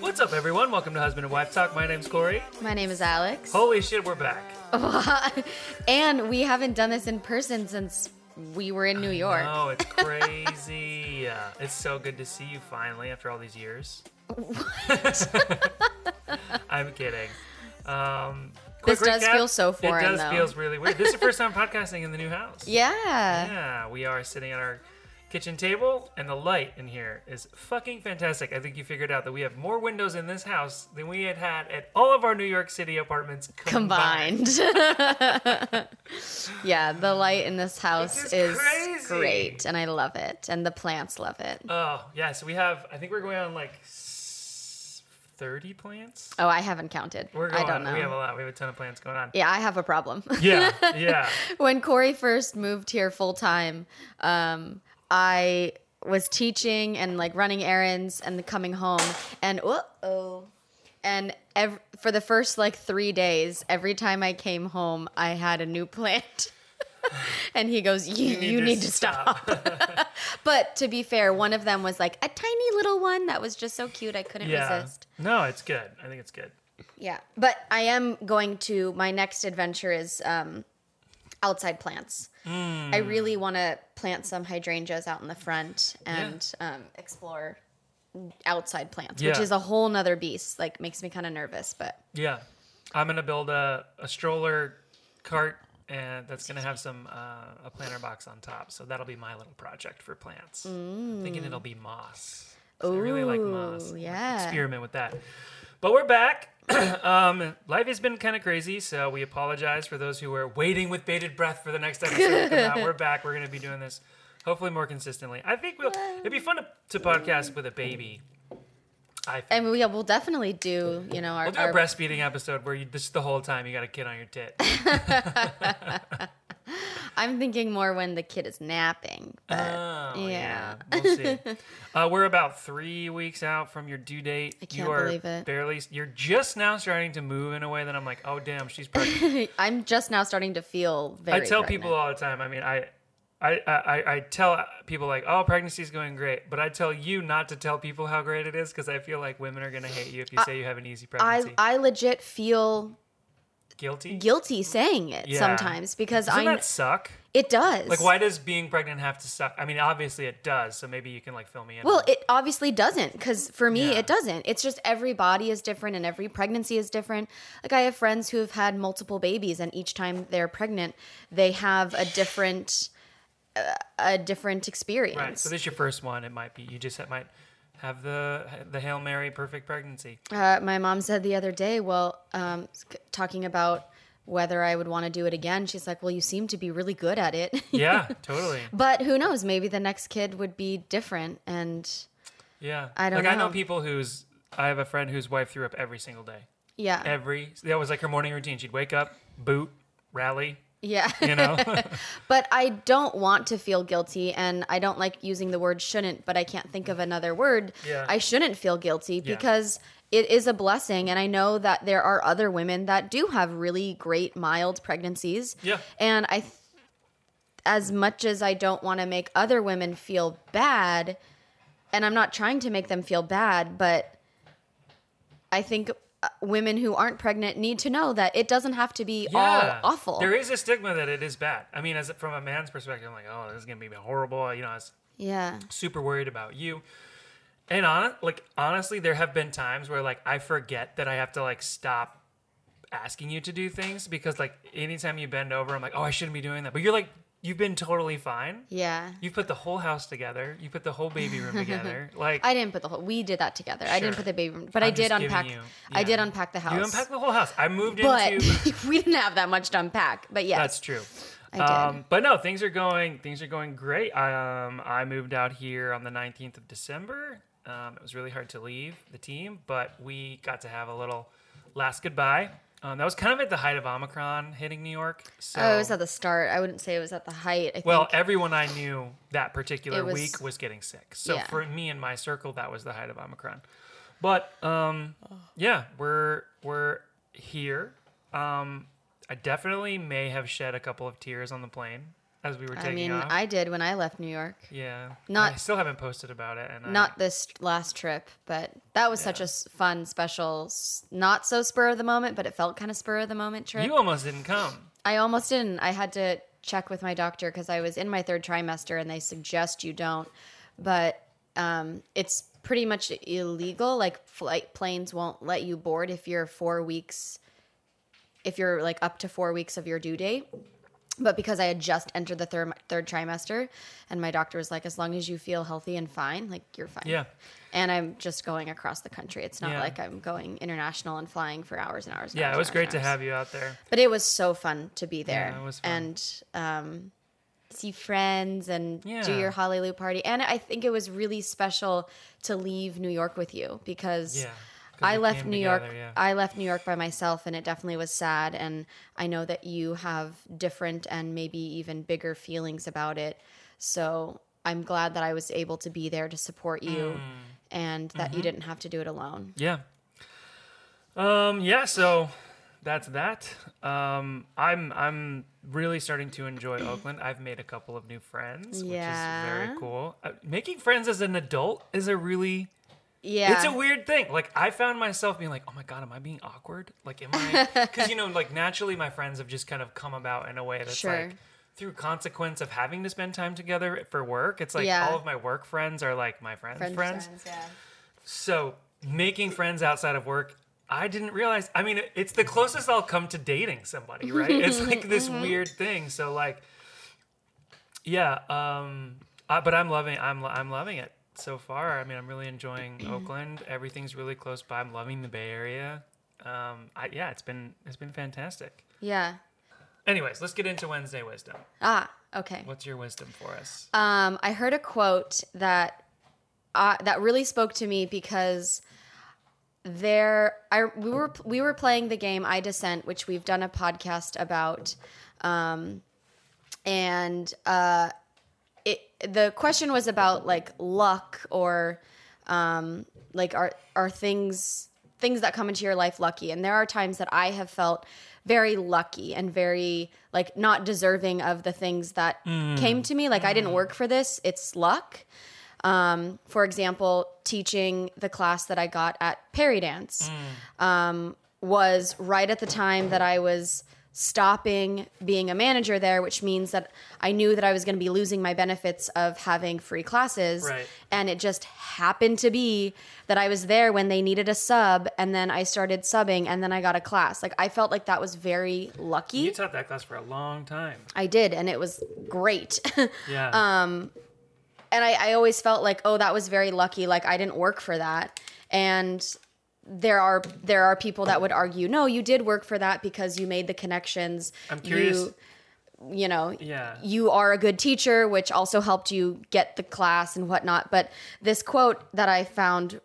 What's up, everyone? Welcome to Husband and Wife Talk. My name's Corey. My name is Alex. Holy shit, we're back. and we haven't done this in person since we were in New York. Oh, it's crazy. uh, it's so good to see you finally after all these years. I'm kidding. Um, quick This does feel so foreign, It does though. feels really weird. This is the first time podcasting in the new house. Yeah. Yeah, we are sitting at our kitchen table, and the light in here is fucking fantastic. I think you figured out that we have more windows in this house than we had had at all of our New York City apartments combined. Combined. yeah, the light in this house is is great, and I love it, and the plants love it. Oh, yeah, so we have, I think we're going on like 30 plants. Oh, I haven't counted. We're going, I don't know. We have a lot. We have a ton of plants going on. yeah, I have a problem. Yeah, yeah. when Corey first moved here full time, um, I was teaching and like running errands and coming home, and oh, and ev- for the first like three days, every time I came home, I had a new plant. and he goes, "You, you need, to, stop." but to be fair, one of them was like a tiny little one that was just so cute. I couldn't yeah. resist. No, it's good. I think it's good. Yeah, but I am going to. My next adventure is um, outside plants. Hmm. I really want to plant some hydrangeas out in the front and um, explore outside plants, which is a whole nother beast. Like makes me kind of nervous, but Yeah. I'm going to build a, a stroller cart and that's going to have some uh, a planter box on top. So that'll be my little project for plants. Thinking it'll be moss. 'Cause I really like moss. Yeah. Experiment with that. But we're back. um, life has been kind of crazy, so we apologize for those who were waiting with bated breath for the next episode. We're back. We're going to be doing this hopefully more consistently. I think we'll. It'd be fun to, to podcast with a baby. I think. and we will definitely do. You know, our, We'll do our a breastfeeding episode where you just the whole time you got a kid on your tit. I'm thinking more when the kid is napping. But Oh, yeah. We'll see. Uh, we're about three weeks out from your due date. I can't you are believe it. Barely. You're just now starting to move in a way that I'm like, oh damn, she's pregnant. I'm just now starting to feel very. I tell pregnant. people all the time. I mean, I. I, I, I tell people like, oh, pregnancy's going great, but I tell you not to tell people how great it is because I feel like women are gonna hate you if you say you have an easy pregnancy. I I legit feel Guilty? guilty saying it Yeah. sometimes because Doesn't I that suck? it does. Like, why does being pregnant have to suck? I mean, obviously it does. So maybe you can like fill me in. Well, it obviously doesn't because for me Yeah. it doesn't. It's just every body is different and every pregnancy is different. Like I have friends who have had multiple babies and each time they're pregnant, they have a different a different experience. Right. So this is your first one. It might be you just might have the the hail mary perfect pregnancy. Uh, my mom said the other day, well, um, talking about whether I would want to do it again. She's like, "Well, you seem to be really good at it." Yeah, totally. but who knows? Maybe the next kid would be different. And Yeah. I don't like I know know. people whose I have a friend whose wife threw up every single day. yeah, Every that was like her morning routine. She'd wake up, boot, rally. Yeah. You know. But I don't want to feel guilty, and I don't like using the word shouldn't, but I can't think of another word. Yeah. I shouldn't feel guilty Yeah. because it is a blessing, and I know that there are other women that do have really great mild pregnancies. Yeah. And I, th- as much as I don't want to make other women feel bad, and I'm not trying to make them feel bad, but I think Uh, women who aren't pregnant need to know that it doesn't have to be yeah. all awful. There is a stigma that it is bad. I mean, as from a man's perspective, I'm like, oh, this is gonna be horrible. You know, I was yeah. super worried about you. And on like honestly, there have been times where like I forget that I have to like stop asking you to do things because like anytime you bend over, I'm like, oh, I shouldn't be doing that. But you're like, you've been totally fine. Yeah. You put the whole house together. You put the whole baby room together. Like I didn't put the whole. We did that together. I didn't put the baby room, but i I'm did unpack. you- I did unpack the house. you unpacked the whole house. I moved but into. we didn't have that much to unpack. But yeah, That's true. I did. Um, but no, things are going things are going great. Um, I moved out here on the 19th of December. Um, it was really hard to leave the team, but we got to have a little last goodbye. Um, that was kind of at the height of Omicron hitting New York. So, oh, it was at the start. I wouldn't say it was at the height. I well, think. everyone I knew that particular was- week was getting sick. So Yeah. for me and my circle, that was the height of Omicron. But um, yeah, we're we're here. Um, I definitely may have shed a couple of tears on the plane as we were taking I mean, off. I did when I left New York. yeah, Not- I still haven't posted about it, and I- Not this last trip, but that was such a fun, special not so spur of the moment, but it felt kind of spur of the moment trip. you almost didn't come. I almost didn't. I had to check with my doctor because I was in my third trimester and they suggest you don't. But um, it's pretty much illegal. Like flight planes won't let you board if you're four weeks, if you're like up to four weeks of your due date. But because I had just entered the third third trimester, and my doctor was like, as long as you feel healthy and fine, like you're fine. Yeah. And I'm just going across the country. It's not Yeah. like I'm going international and flying for hours and hours. And Yeah, hours it was great to have you out there. But it was so fun to be there. Yeah, it was fun. And um, see friends and do Yeah. your Hallelujah party. And I think it was really special to leave New York with you because Yeah, I left New York. yeah. I left New York by myself, and it definitely was sad. And I know that you have different and maybe even bigger feelings about it. So I'm glad that I was able to be there to support you, Mm. and that Mm-hmm. you didn't have to do it alone. Yeah. Um. Yeah. So that's that. Um. I'm. I'm really starting to enjoy Oakland. I've made a couple of new friends, which is Yeah. very cool. Uh, making friends as an adult is a really. Yeah, It's a weird thing. Like I found myself being like, "Oh my god, am I being awkward? Like, am I?" Because you know, like naturally, my friends have just kind of come about in a way that's Sure. like through consequence of having to spend time together for work. It's like Yeah. all of my work friends are like my friends' friends. friends, yeah. So making friends outside of work, I didn't realize. I mean, it's the closest I'll come to dating somebody, right? It's like this Mm-hmm. weird thing. So like, yeah. Um, I, but I'm loving. I'm I'm loving it so far. I mean, I'm really enjoying Oakland. Everything's really close by. I'm loving the Bay Area. Um, I, yeah, it's been it's been fantastic. Yeah. Anyways, let's get into Wednesday wisdom. Ah, okay. What's your wisdom for us? Um, I heard a quote that uh, that really spoke to me because there, I we were we were playing the game I Descent, which we've done a podcast about, um, and uh, it the question was about like luck or um, like are are things things that come into your life lucky? And there are times that i have felt very lucky and very like not deserving of the things that came to me. Like i didn't work for this. It's luck. Um, for example teaching the class that i got at Peridance um, was right at the time that i was stopping being a manager there which means that i knew that i was going to be losing my benefits of having free classes Right. and it just happened to be that I was there when they needed a sub and then I started subbing and then I got a class. Like I felt like that was very lucky. You taught that class for a long time. I did and it was great. Yeah. Um, and I, I always felt like, oh, that was very lucky. Like I didn't work for that. And there are there are people that would argue, no, you did work for that because you made the connections. I'm curious- You, you know, Yeah. you are a good teacher, which also helped you get the class and whatnot. But this quote that I found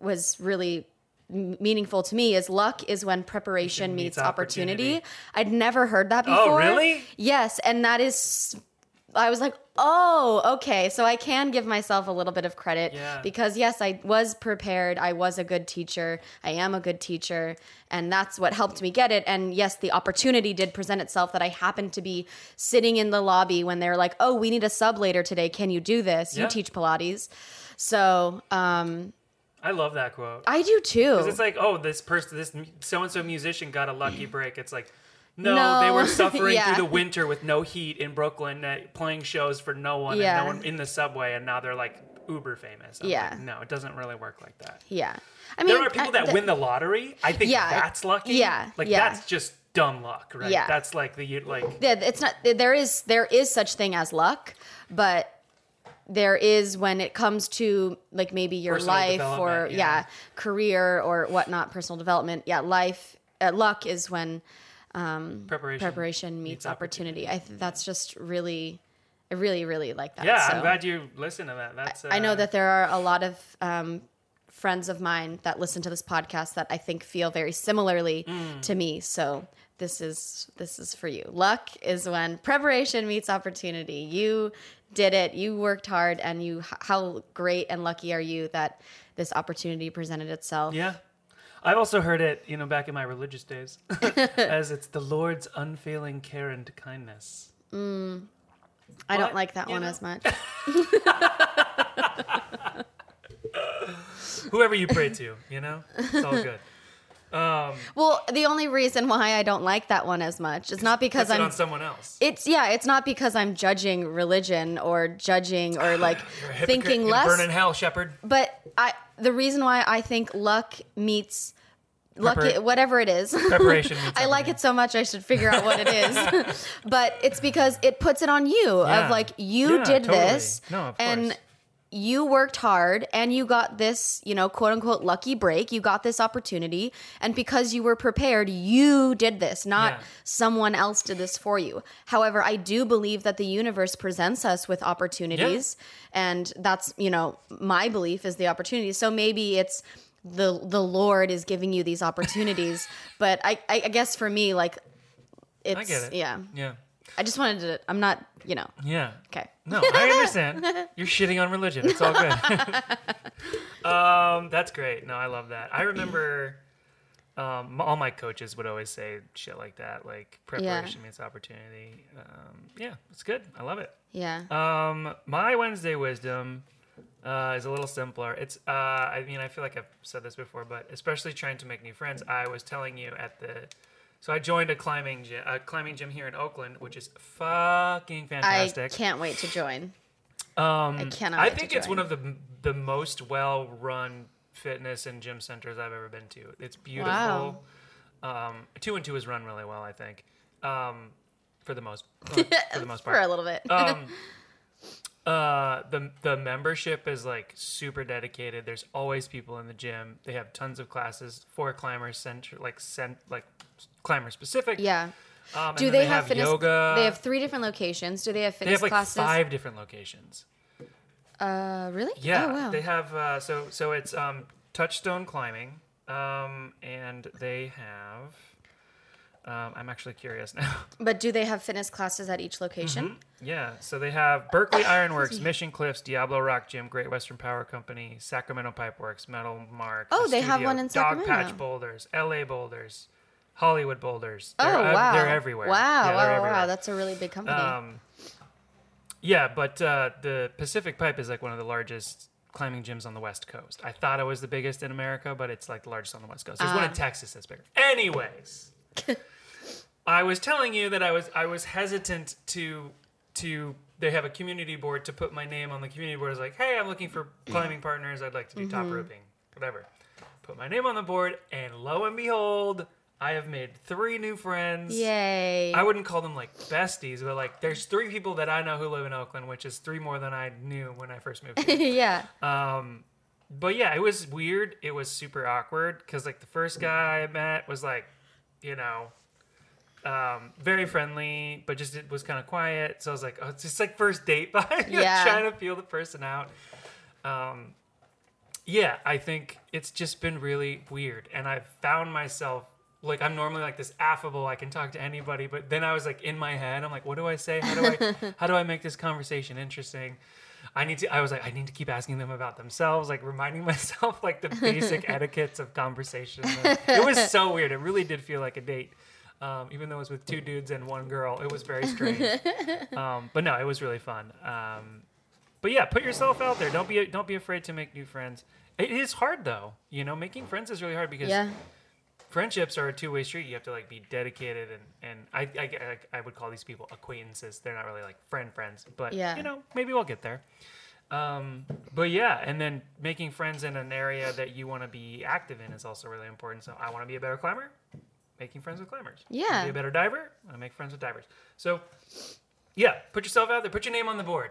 was really m- meaningful to me is luck is when preparation meets meets opportunity. opportunity. I'd never heard that before. Oh, before. really? Yes, and that is I was like, "Oh, okay. So I can give myself a little bit of credit Yeah. because yes, I was prepared. I was a good teacher. I am a good teacher, and that's what helped me get it. And yes, the opportunity did present itself that I happened to be sitting in the lobby when they're like, "Oh, we need a sub later today. Can you do this? You teach Pilates." So, um I love that quote. I do too. Because it's like, oh, this person, this so and so musician got a lucky break. It's like, no, No. they were suffering Yeah. through the winter with no heat in Brooklyn, uh, playing shows for no one, Yeah. and no one in the subway, and now they're like uber famous. I'm Yeah. like, no, it doesn't really work like that. yeah. I mean, There are people I- that win the lottery. I think Yeah. that's lucky. Yeah, like yeah. that's just dumb luck, right? Yeah. that's like the like. yeah, it's not there is there is such thing as luck, but there is when it comes to like maybe your Personal life or yeah. yeah. career or whatnot, personal development. Yeah, life uh, luck is when Preparation. preparation meets opportunity. I th- that's just really, I really really like that. Yeah, So I'm glad you listen to that. That's. I know uh, that there are a lot of um, friends of mine that listen to this podcast that I think feel very similarly Mm. to me. So this is this is for you. Luck is when preparation meets opportunity. You did it. You worked hard, and you. How great and lucky are you that this opportunity presented itself? Yeah. I've also heard it, you know, back in my religious days, as it's the Lord's unfailing care and kindness. Mm. I don't like that one know. as much. Whoever you pray to, you know, it's all good. Um, well, the only reason why I don't like that one as much is not because I'm on someone else. it's yeah, it's not because I'm judging religion or judging or like You're a hypocrite. thinking You're less. Burn in hell, shepherd. But I the reason why I think luck meets luck Prepar- whatever it is. Preparation I like it so much I should figure out what it is. but it's because it puts it on you Yeah. of like you Yeah, did totally. this No, of and course. You worked hard and you got this, you know, quote unquote lucky break. You got this opportunity and because you were prepared, you did this, not Yeah. someone else did this for you. However, I do believe that the universe presents us with opportunities and that's, you know, my belief is the opportunity. So maybe it's the the Lord is giving you these opportunities, but I I I guess for me like it's I get it. yeah. Yeah. I just wanted to I'm not, you know. Yeah. Okay. No, I understand. You're shitting on religion. It's all good. um, that's great. No, I love that. I remember um, all my coaches would always say shit like that, like preparation means opportunity. Um, yeah, it's good. I love it. Yeah. Um, my Wednesday wisdom uh, is a little simpler. It's, uh, I mean, I feel like I've said this before, but especially trying to make new friends. I was telling you at the, so I joined a climbing gym, a climbing gym here in Oakland, which is fucking fantastic. I can't wait to join. Um, I cannot I wait to think it's one of the the most well run fitness and gym centers I've ever been to. It's beautiful. Um, two and two is run really well, I think. Um, for the most for the most part, For a little bit. Um, uh, the the membership is like super dedicated. There's always people in the gym. They have tons of classes for climbers, center like sent like climber specific. yeah. Um, Do then they, have, fitness? yoga? They have three different locations. Do they have fitness They have like classes? five different locations. Uh, really? Yeah, Oh wow. they have. Uh, so so it's um, touchstone climbing, um, and they have. Um, I'm actually curious now. but do they have fitness classes at each location? Mm-hmm. yeah, so they have Berkeley Ironworks, Mission Cliffs, Diablo Rock Gym, Great Western Power Company, Sacramento Pipeworks, Metal Mark. Oh, The they have one in Sacramento. Dogpatch Boulders, L.A. Boulders, Hollywood Boulders. Oh They're, uh, wow. they're everywhere. Wow, Yeah, wow, wow, everywhere. wow. That's a really big company. Um, yeah, but uh, the Pacific Pipe is like one of the largest climbing gyms on the West Coast. I thought it was the biggest in America, but it's like the largest on the West Coast. There's one in Ah. Texas that's bigger. Anyways, I was telling you that I was I was hesitant to to they have a community board to put my name on the community board. I was like, hey, I'm looking for climbing partners. I'd like to do top Mm-hmm. roping, whatever. Put my name on the board, and lo and behold, I have made three new friends. Yay. I wouldn't call them like besties, but like there's three people that I know who live in Oakland, which is three more than I knew when I first moved here. yeah. um, but yeah, it was weird. It was super awkward because like the first guy I met was like, you know, um, very friendly, but just it was kind of quiet. So I was like, oh, it's just like first date vibe. Yeah. trying to feel the person out. Um, yeah, I think it's just been really weird, and I've found myself like I'm normally like this affable. I can talk to anybody, but then I was like in my head, I'm like, what do I say? How do I how do I make this conversation interesting? I need to. I was like, I need to keep asking them about themselves, like reminding myself like the basic etiquettes of conversation. It was so weird. It really did feel like a date. Um, even though it was with two dudes and one girl, it was very strange. um, but no, it was really fun. Um, but yeah, put yourself out there. Don't be don't be afraid to make new friends. It is hard though. You know, making friends is really hard because Yeah. Friendships are a two way street. You have to like be dedicated and and I, I I would call these people acquaintances. They're not really like friend friends, but Yeah. you know maybe we'll get there. Um, but yeah, and then making friends in an area that you want to be active in is also really important. So I want to be a better climber. Making friends with climbers. Yeah. Be a better diver. I make friends with divers. So yeah, put yourself out there. Put your name on the board.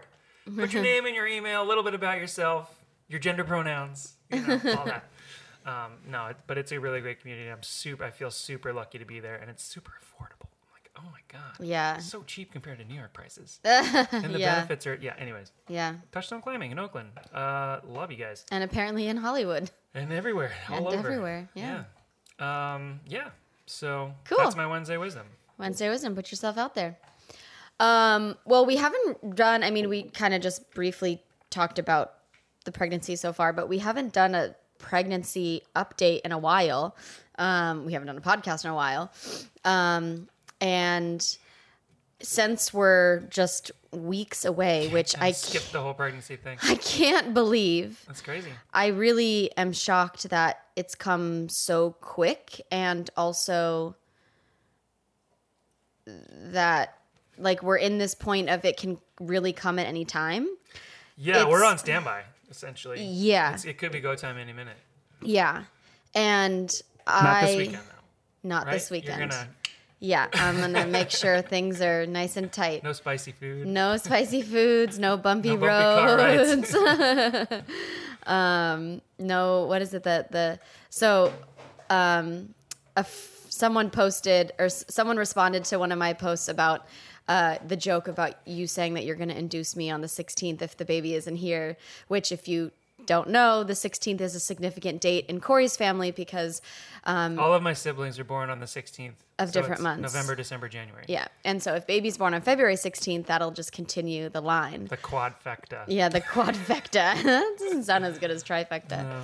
Put your name in your email. A little bit about yourself, your gender pronouns, you know, all that. Um, no, it, but it's a really great community. I'm super. I feel super lucky to be there, and it's super affordable. I'm like, oh my god, Yeah. it's so cheap compared to New York prices, and the Yeah. benefits are yeah. Anyways, Yeah. touchstone climbing in Oakland. Uh, love you guys, And apparently in Hollywood. and everywhere, all And over, everywhere, yeah. yeah. Um, yeah. So Cool. that's my Wednesday wisdom. Wednesday wisdom. Put yourself out there. Um, well, we haven't done. I mean, we kind of just briefly talked about the pregnancy so far, but we haven't done a pregnancy update in a while. Um, we haven't done a podcast in a while. Um, and since we're just weeks away, which I skipped the whole pregnancy thing. I can't believe, That's crazy. I really am shocked that it's come so quick and also that like we're in this point of it can really come at any time. Yeah, we're on standby essentially. Yeah. It's, it could be go time any minute. Yeah. And Not I Not this weekend though. not Right? this weekend. You're gonna Yeah, I'm gonna make sure things are nice and tight. no spicy food. No spicy foods, no bumpy, No bumpy roads. um, no, what is it that the so um, a f- someone posted or s- someone responded to one of my posts about uh, the joke about you saying that you're going to induce me on the 16th if the baby isn't here. Which, if you don't know, the 16th is a significant date in Corey's family because All of my siblings are born on the 16th Of so different months. November, December, January. yeah, and so if baby's born on February 16th, that'll just continue the line. The quadfecta. Yeah, the quadfecta. doesn't sound as good as trifecta. No.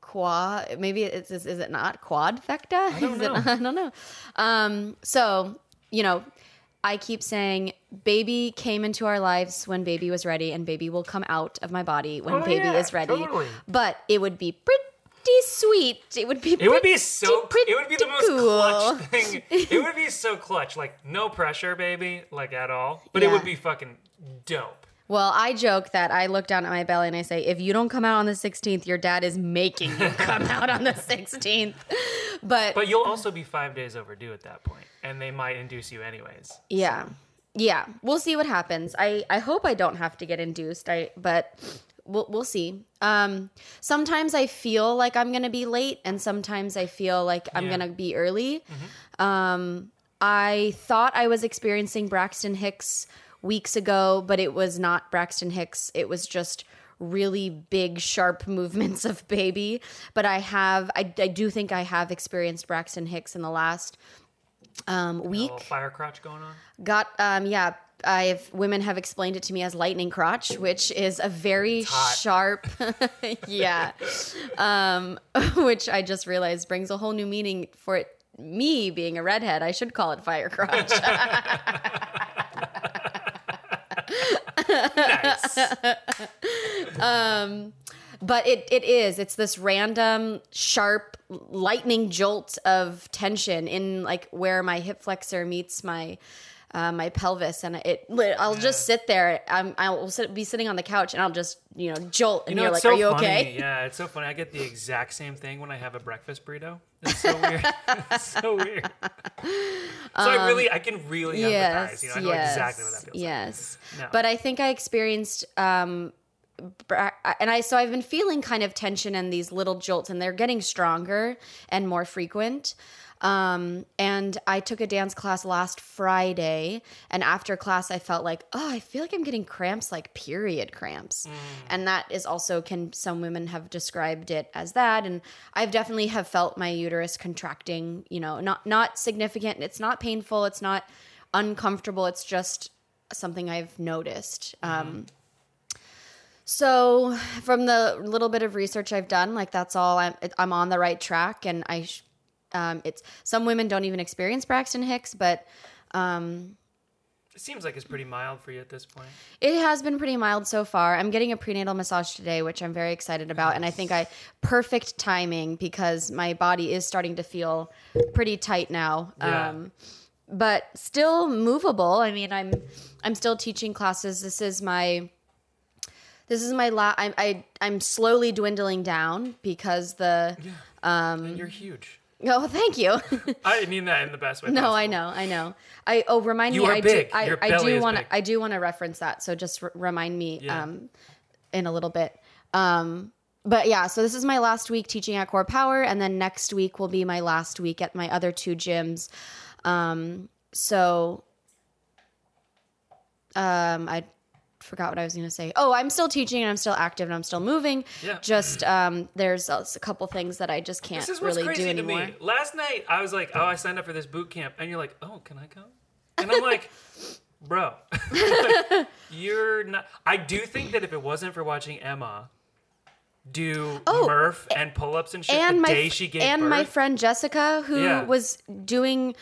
Qua, maybe it's is, is it not quadfecta? I don't know. I don't know. Um, so you know, I keep saying baby came into our lives when baby was ready, and baby will come out of my body when Oh, baby yeah, is ready. totally. But it would be pretty sweet. It would be. It would be pretty, so. It would be the most cool. clutch thing. It would be so clutch, like no pressure, baby, like at all. But it would be fucking dope. Well, I joke that I look down at my belly and I say, if you don't come out on the 16th, your dad is making you come out on the 16th. But, But you'll also be five days overdue at that point, and they might induce you anyways. yeah, yeah, we'll see what happens. I, I hope I don't have to get induced. I but we'll we'll see. Um, sometimes I feel like I'm gonna be late, and sometimes I feel like I'm Yeah. gonna be early. Um, I thought I was experiencing Braxton Hicks weeks ago, but it was not Braxton Hicks. It was just really big, sharp movements of baby. But I have, I, I do think I have experienced Braxton Hicks in the last um, week. little fire crotch going on. Got, um, yeah. I've women have explained it to me as lightning crotch, which is a very sharp, yeah, um, which I just realized brings a whole new meaning for it. Me being a redhead, I should call it fire crotch. Nice. Um, but it, it is it's this random sharp lightning jolt of tension in like where my hip flexor meets my uh, my pelvis and it i'll just sit there I'm, i'll sit, be sitting on the couch and i'll just you know jolt and You are like so are you funny. okay Yeah, it's so funny. I get the exact same thing when I have a breakfast burrito. It's so weird. it's so weird. So I really, I can really empathize. You know, I know exactly what that feels like. yes No. but i think i experienced um and i so i've been feeling kind of tension and these little jolts and they're getting stronger and more frequent um and i took a dance class last friday and after class i felt like oh i feel like i'm getting cramps like period cramps. And that is also can some women have described it as that. And i've definitely have felt my uterus contracting you know not not significant. It's not painful. It's not uncomfortable. It's just something i've noticed. Um so from the little bit of research i've done like that's all i'm i'm on the right track and i sh- um, it's some women don't even experience braxton hicks but It seems like it's pretty mild for you at this point. It has been pretty mild so far. I'm getting a prenatal massage today, which I'm very excited about, and I think I perfect timing because my body is starting to feel pretty tight now. Yeah. Um, but still movable. I mean, I'm I'm still teaching classes. This is my this is my la- I, I I'm slowly dwindling down because the Um, and you're huge. Oh thank you. I mean that in the best way. No, possible. I know, I know. I oh remind You me. are I big. do. I, Your I belly do want to. I do want to reference that. So just r- remind me Yeah. um, in a little bit. Um, but yeah, so this is my last week teaching at Core Power, and then next week will be my last week at my other two gyms. Um, so um, I forgot what I was going to say. Oh, I'm still teaching and I'm still active and I'm still moving. Yeah. Just um, there's a couple things that I just can't This is what's really do crazy to anymore. me. Last night I was like, "Oh, I signed up for this boot camp," and you're like, "Oh, can I come?" And I'm like, "Bro, you're not." I do think that if it wasn't for watching Emma, do Oh, Murph and pull ups and shit and the my day she gave and birth. my friend Jessica who Yeah. was doing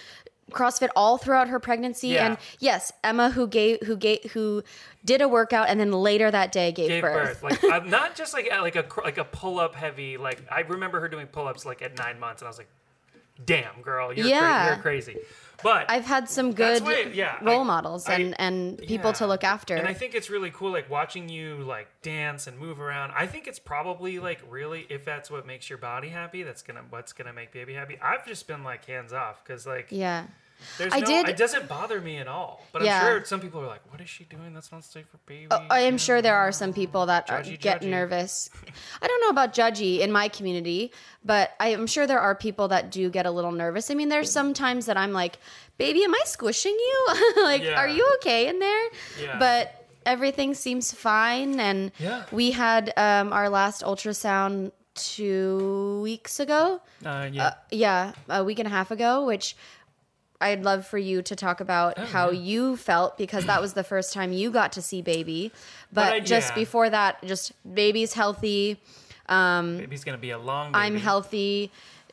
CrossFit all throughout her pregnancy Yeah. and yes Emma who gave who gave who did a workout and then later that day gave, gave birth. birth. Like I'm not just like like a like a pull up heavy. Like I remember her doing pull ups like at nine months, and I was like, "Damn, girl, you're Yeah. cra- you're crazy." But I've had some good why- yeah, role I- models I- and and people to look after. And I think it's really cool, like watching you like dance and move around. I think it's probably like really, if that's what makes your body happy, that's gonna what's gonna make baby happy. I've just been like hands off because like yeah. There's I no, did- it doesn't bother me at all. But Yeah. I'm sure some people are like, what is she doing? That's not safe for baby. Oh, I am sure there are some people that are, get judgy. nervous. I don't know about judgy in my community, but I am sure there are people that do get a little nervous. I mean, there's some times that I'm like, "Baby, am I squishing you? like, Yeah. are you okay in there?" Yeah. But everything seems fine, and we had um, our last ultrasound two weeks ago. Uh, yeah. Yeah, a week and a half ago, which I'd love for you to talk about Oh, how you felt because that was the first time you got to see baby. But, But I- just yeah. before that, just baby's healthy. Um, baby's gonna be a long. Baby. I'm healthy.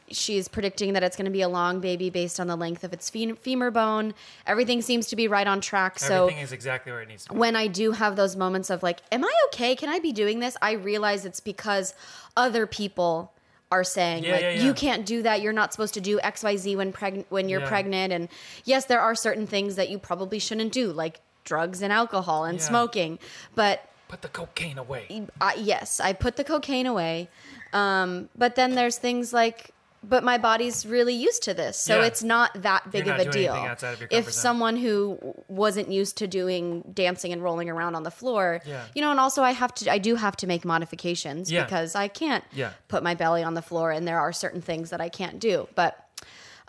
She's predicting that it's going to be a long baby based on the length of its femur bone. Everything seems to be right on track. So Everything is exactly where it needs to be. when I do have those moments of like, am I okay? Can I be doing this? I realize it's because other people are saying Yeah, like yeah, yeah. you can't do that. You're not supposed to do XYZ when pregnant when you're pregnant and yes, there are certain things that you probably shouldn't do like drugs and alcohol and smoking. But Put the cocaine away. I, yes, I put the cocaine away. Um, but then there's things like, but my body's really used to this, so Yeah. it's not that big You're of a deal. of If someone who wasn't used to doing dancing and rolling around on the floor, Yeah. you know, and also I have to, I do have to make modifications Yeah. because I can't put my belly on the floor, and there are certain things that I can't do. But,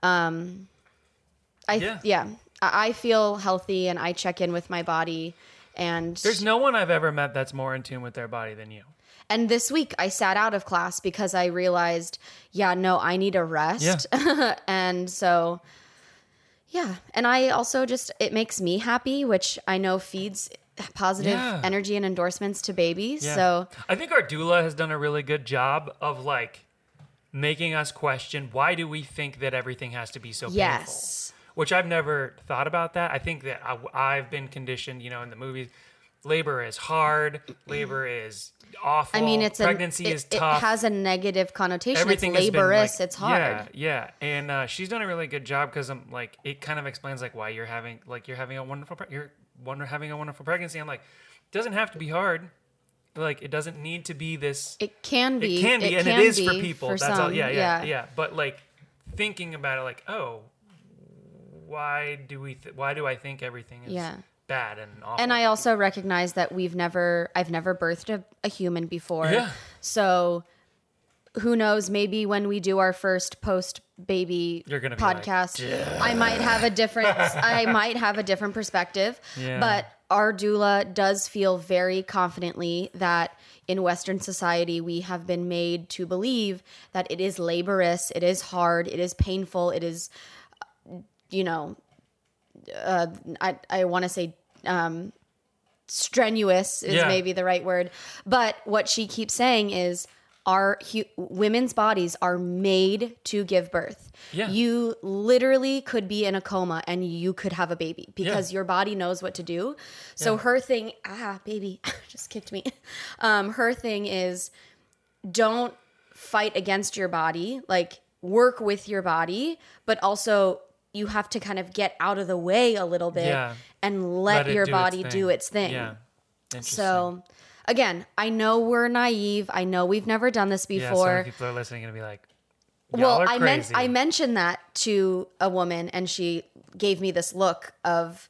um, I Yeah. yeah, I, I feel healthy, and I check in with my body. And There's no one I've ever met that's more in tune with their body than you. And this week I sat out of class because I realized, yeah, no, I need a rest. Yeah. and so, yeah. And I also just, it makes me happy, which I know feeds positive Yeah. energy and endorsements to babies. Yeah. So, I think our doula has done a really good job of like making us question why do we think that everything has to be so Yes. painful? Which I've never thought about that. I think that I, I've been conditioned, you know, in the movies. Labor is hard. Labor is awful. I mean, it's pregnancy a, it, is it has a negative connotation. Everything it's laborious. like- it's hard. Yeah, yeah, and uh, she's done a really good job because I'm like, it kind of explains like why you're having like you're having a wonderful pre- you're wonder having a wonderful pregnancy. I'm like, it doesn't have to be hard. Like it doesn't need to be this. It can be. It can be, and can it is for people. for That's all. some, Yeah, yeah, yeah, But like thinking about it, like, oh, why do we? Th- why do I think everything is Yeah. Bad and awful? And I also recognize that we've never, I've never birthed a, a human before. Yeah. So who knows? Maybe when we do our first post baby You're gonna be like, podcast, I might have a different, I might have a different perspective. Yeah. But our doula does feel very confidently that in Western society, we have been made to believe that it is laborious, it is hard, it is painful, it is, you know, uh, I, I want to say um, strenuous is Yeah. maybe the right word. But what she keeps saying is our hu- women's bodies are made to give birth. Yeah. You literally could be in a coma and you could have a baby because Yeah. your body knows what to do. So Yeah. her thing, ah, baby, just kicked me. Um, her thing is don't fight against your body, like work with your body, but also you have to kind of get out of the way a little bit Yeah. and let, Let your do body its do its thing. Yeah. So again, I know we're naive. I know we've never done this yeah, before. people are listening and be like, well, I meant. I mentioned that to a woman and she gave me this look of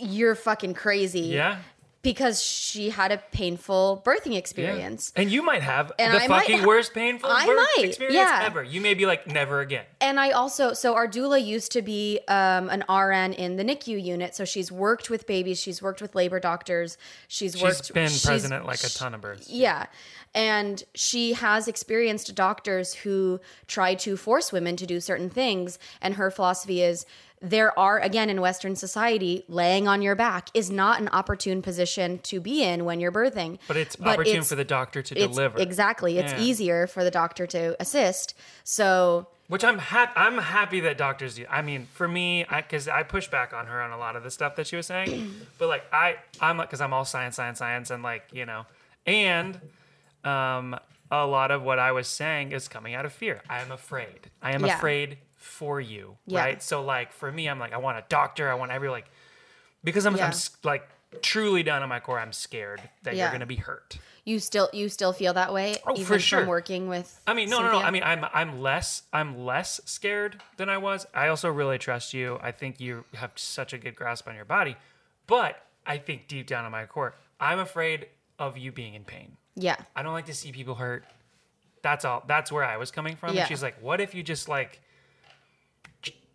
you're fucking crazy. yeah. Because she had a painful birthing Yeah. experience. And you might have And the I fucking ha- worst painful I birth might, experience yeah. ever. You may be like, never again. And I also, so our doula used to be um, an RN in the NICU unit. So she's worked with babies, she's worked with labor doctors, she's She's worked. been she's- present at like a ton of births. Yeah. And she has experienced doctors who try to force women to do certain things. And her philosophy is there are again in western society laying on your back is not an opportune position to be in when you're birthing But it's opportune it's- for the doctor to deliver. exactly it's Yeah. easier for the doctor to assist so Which I'm happy. I'm happy that doctors do. I mean, for me, because I, push back on her on a lot of the stuff that she was saying, but like I, I'm like, because I'm all science, science, science, and like you know, and um, a lot of what I was saying is coming out of fear. I am afraid. I am Yeah. afraid for you, Yeah. right? So like for me, I'm like, I want a doctor. I want every like, because I'm, Yeah. I'm like truly down in my core. I'm scared that Yeah. you're gonna be hurt. you still you still feel that way Oh, even for sure. from working with I mean, no, no, no. I mean, I'm I'm less I'm less scared than I was. I also really trust you. I think you have such a good grasp on your body, but I think deep down in my core, I'm afraid of you being in pain. yeah I don't like to see people hurt. That's all. That's where I was coming from. Yeah. And she's like, "What if you just like,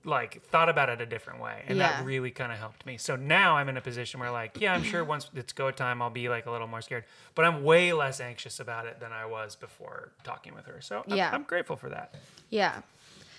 like thought about it a different way?" And Yeah. that really kind of helped me. So now I'm in a position where, like, yeah, I'm sure once it's go time, I'll be like a little more scared, but I'm way less anxious about it than I was before talking with her. So I'm, Yeah. I'm grateful for that. yeah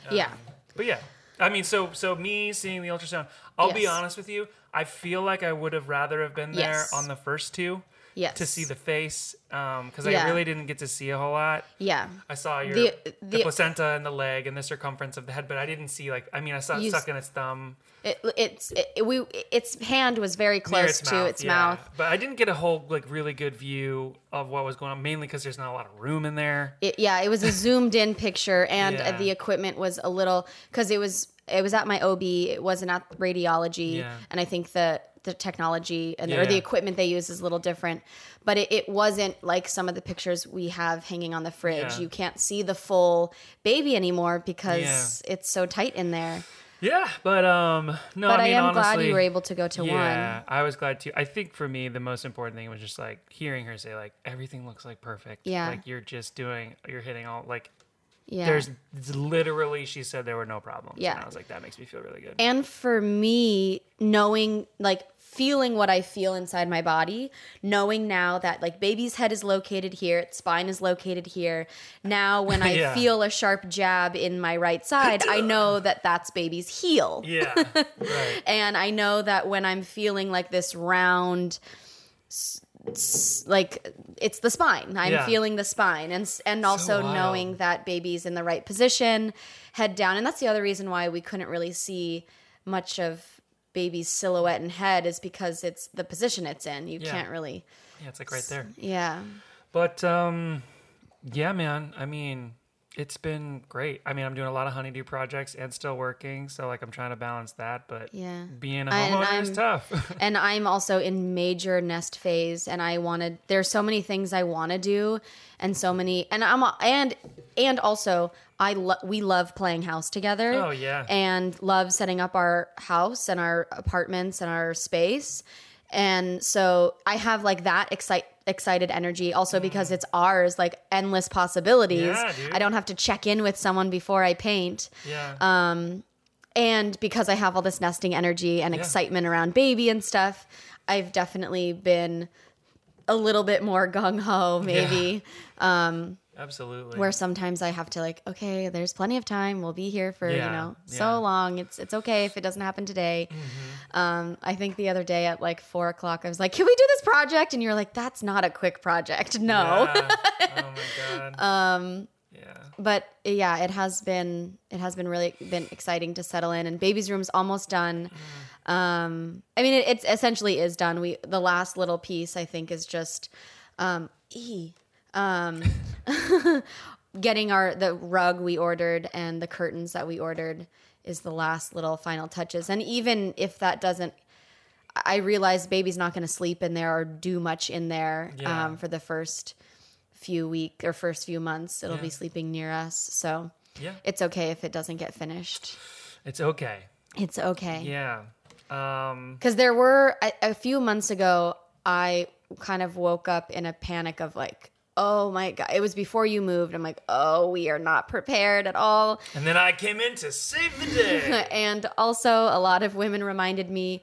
um, yeah But yeah, I mean, so so me seeing the ultrasound, I'll be honest with you. I feel like I would have rather have been there Yes. on the first two. Yes. To see the face, um, because Yeah. I really didn't get to see a whole lot. yeah I saw your The- the, the- placenta and the leg and the circumference of the head, but I didn't see like I mean I saw it You sucking its thumb it, it's it, we its hand was very close its to mouth, its yeah. mouth But I didn't get a whole like really good view of what was going on, mainly because there's not a lot of room in there. it, yeah it was a zoomed in picture and Yeah. the equipment was a little because it was it was at my ob it wasn't at radiology Yeah. and i think the the technology and or the equipment they use is a little different but it, it wasn't like some of the pictures we have hanging on the fridge you can't see the full baby anymore because it's so tight in there Yeah, but um, no. but I, I, mean, am glad honestly, you were able to go to Yeah, one I was glad too. I think for me, the most important thing was just like hearing her say like everything looks like perfect. Yeah. like you're just doing, you're hitting all like. yeah There's literally, she said there were no problems. Yeah. and I was like, that makes me feel really good. and for me knowing like feeling what i feel inside my body knowing now that like baby's head is located here its spine is located here now when i Yeah. feel a sharp jab in my right side i know that that's baby's heel yeah, right. and i know that when i'm feeling like this round like it's the spine i'm Yeah. feeling the spine and and also wild. knowing that baby's in the right position head down and that's the other reason why we couldn't really see much of baby's silhouette and head is because it's the position it's in you Yeah. can't really Yeah, it's like right there. yeah But um, yeah, man. I mean, it's been great. I mean, I'm doing a lot of honeydew projects and still working, so like I'm trying to balance that. But Yeah. being a homeowner is tough. and I'm also in major nest phase and I wanted there's so many things I want to do and so many and I'm and and also I lo- we love playing house together. Oh, yeah. And love setting up our house and our apartments and our space. And so I have like that excite excited energy also because it's ours like endless possibilities. Mm. Yeah. I don't have to check in with someone before I paint yeah. Um, and because I have all this nesting energy and Yeah. excitement around baby and stuff, I've definitely been a little bit more gung ho, maybe. Absolutely. Where sometimes I have to like, okay, there's plenty of time. We'll be here for you Yeah, know yeah. so long. It's it's okay if it doesn't happen today. Mm-hmm. Um, I think the other day at like four o'clock, I was like, can we do this project? And you're like, that's not a quick project. No. Yeah. oh my god. Um. Yeah. but yeah, it has been it has been really been exciting to settle in, and baby's room's almost done. Um, I mean, it, it's essentially is done. We the last little piece I think is just um, e um, getting our the rug we ordered and the curtains that we ordered is the last little final touches. And even if that doesn't I realize baby's not going to sleep in there or do much in there Yeah. um, for the first few week or first few months. It'll Yeah. be sleeping near us, so Yeah. it's okay if it doesn't get finished. It's okay. It's okay. Yeah. Um. Because there were a, a few months ago, I kind of woke up in a panic of like, oh my god! It was before you moved. I'm like, oh, we are not prepared at all. And then I came in to save the day. and also, a lot of women reminded me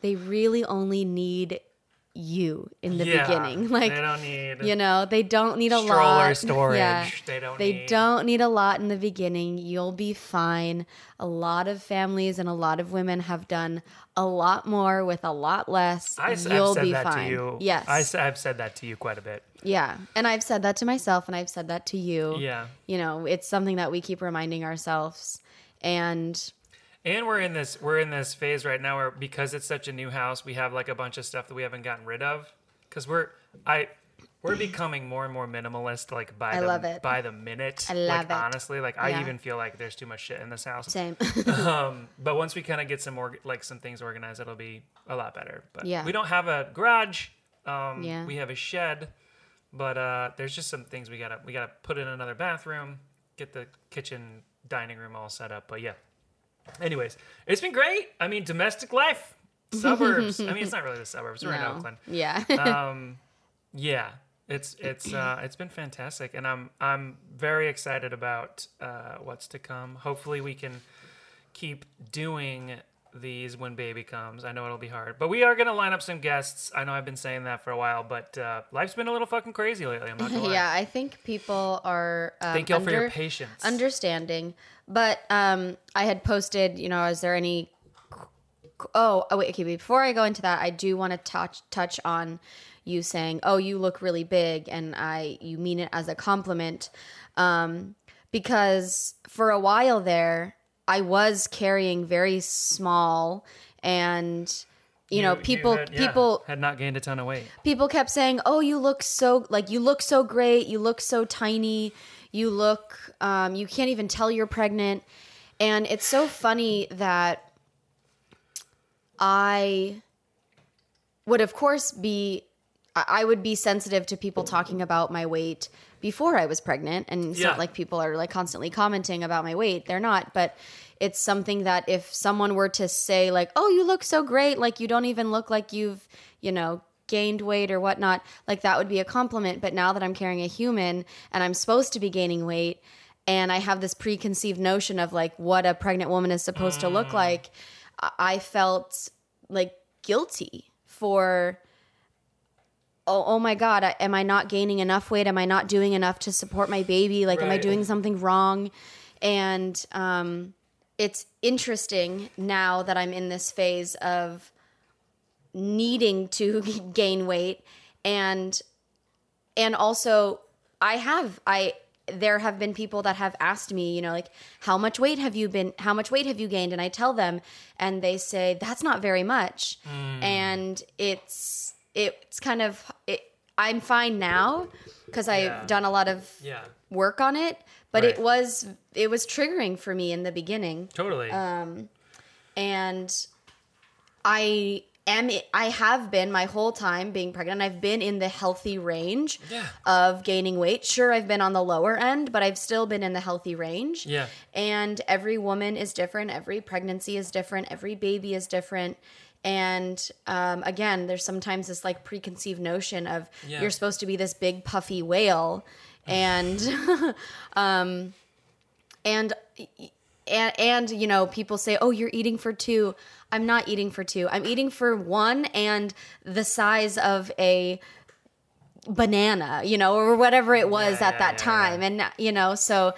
they really only need you in the Yeah, beginning. Like they don't need you know, they don't need a stroller lot. storage. Yeah. They don't. They need, don't need a lot in the beginning. You'll be fine. A lot of families and a lot of women have done a lot more with a lot less. I, You'll said be that fine. to you. Yes. I've said that to you quite a bit. yeah. And I've said that to myself and I've said that to you. Yeah. You know, it's something that we keep reminding ourselves. And And we're in this we're in this phase right now where because it's such a new house, we have like a bunch of stuff that we haven't gotten rid of. Because we're I we're becoming more and more minimalist, like by I the love it. by the minute. I love like, it. Honestly, like I even feel like there's too much shit in this house. same. Um, but once we kind of get some more like some things organized, it'll be a lot better. But Yeah. we don't have a garage. Um, Yeah. we have a shed, but uh, there's just some things we gotta we gotta put in another bathroom, get the kitchen dining room all set up. But yeah. Anyways, it's been great. I mean, domestic life, suburbs. I mean, it's not really the suburbs. We're in Oakland Yeah. um, yeah, it's it's uh, it's been fantastic, and I'm I'm very excited about uh, what's to come. Hopefully, we can keep doing these when baby comes. I know it'll be hard, but we are gonna line up some guests. I know I've been saying that for a while, but uh, life's been a little fucking crazy lately. I'm not gonna lie. yeah, I think people are um, Thank y'all for your patience. understanding. But um, I had posted, you know, is there any? Oh, oh wait, okay. Before I go into that, I do want to touch touch on you saying, "Oh, you look really big," and I you mean it as a compliment, um, because for a while there, I was carrying very small, and you, know, people had- yeah, people had not gained a ton of weight. people kept saying, "Oh, you look so like you look so great. You look so tiny. You look um, you can't even tell you're pregnant." And it's so funny that I would, of course, be I would be sensitive to people talking about my weight before I was pregnant, and it's Yeah. not like people are like constantly commenting about my weight. They're not, but it's something that if someone were to say like, "Oh, you look so great," like you don't even look like you've, you know, gained weight or whatnot, like that would be a compliment. But now that I'm carrying a human and I'm supposed to be gaining weight, and I have this preconceived notion of like what a pregnant woman is supposed to look mm. like, I- I felt like guilty for oh, oh my god I, am i not gaining enough weight? Am i not doing enough to support my baby? Like am i doing something wrong? And um, it's interesting now that i'm in this phase of needing to gain weight. And and also i have i there have been people that have asked me you know like how much weight have you been how much weight have you gained? And i tell them and they say that's not very much. And it's it's kind of it i'm fine now because i've Yeah. done a lot of Yeah, work on it but it was it was triggering for me in the beginning totally. Um, and I am I have been my whole time being pregnant. I've been in the healthy range Yeah. of gaining weight. Sure, I've been on the lower end, but I've still been in the healthy range. Yeah. And every woman is different. Every pregnancy is different. Every baby is different. And um, again, there's sometimes this like preconceived notion of Yeah. you're supposed to be this big puffy whale, and um, and and and you know people say oh you're eating for two. I'm not eating for two. I'm eating for one and the size of a banana you know or whatever it was Yeah, at yeah, that time. And you know so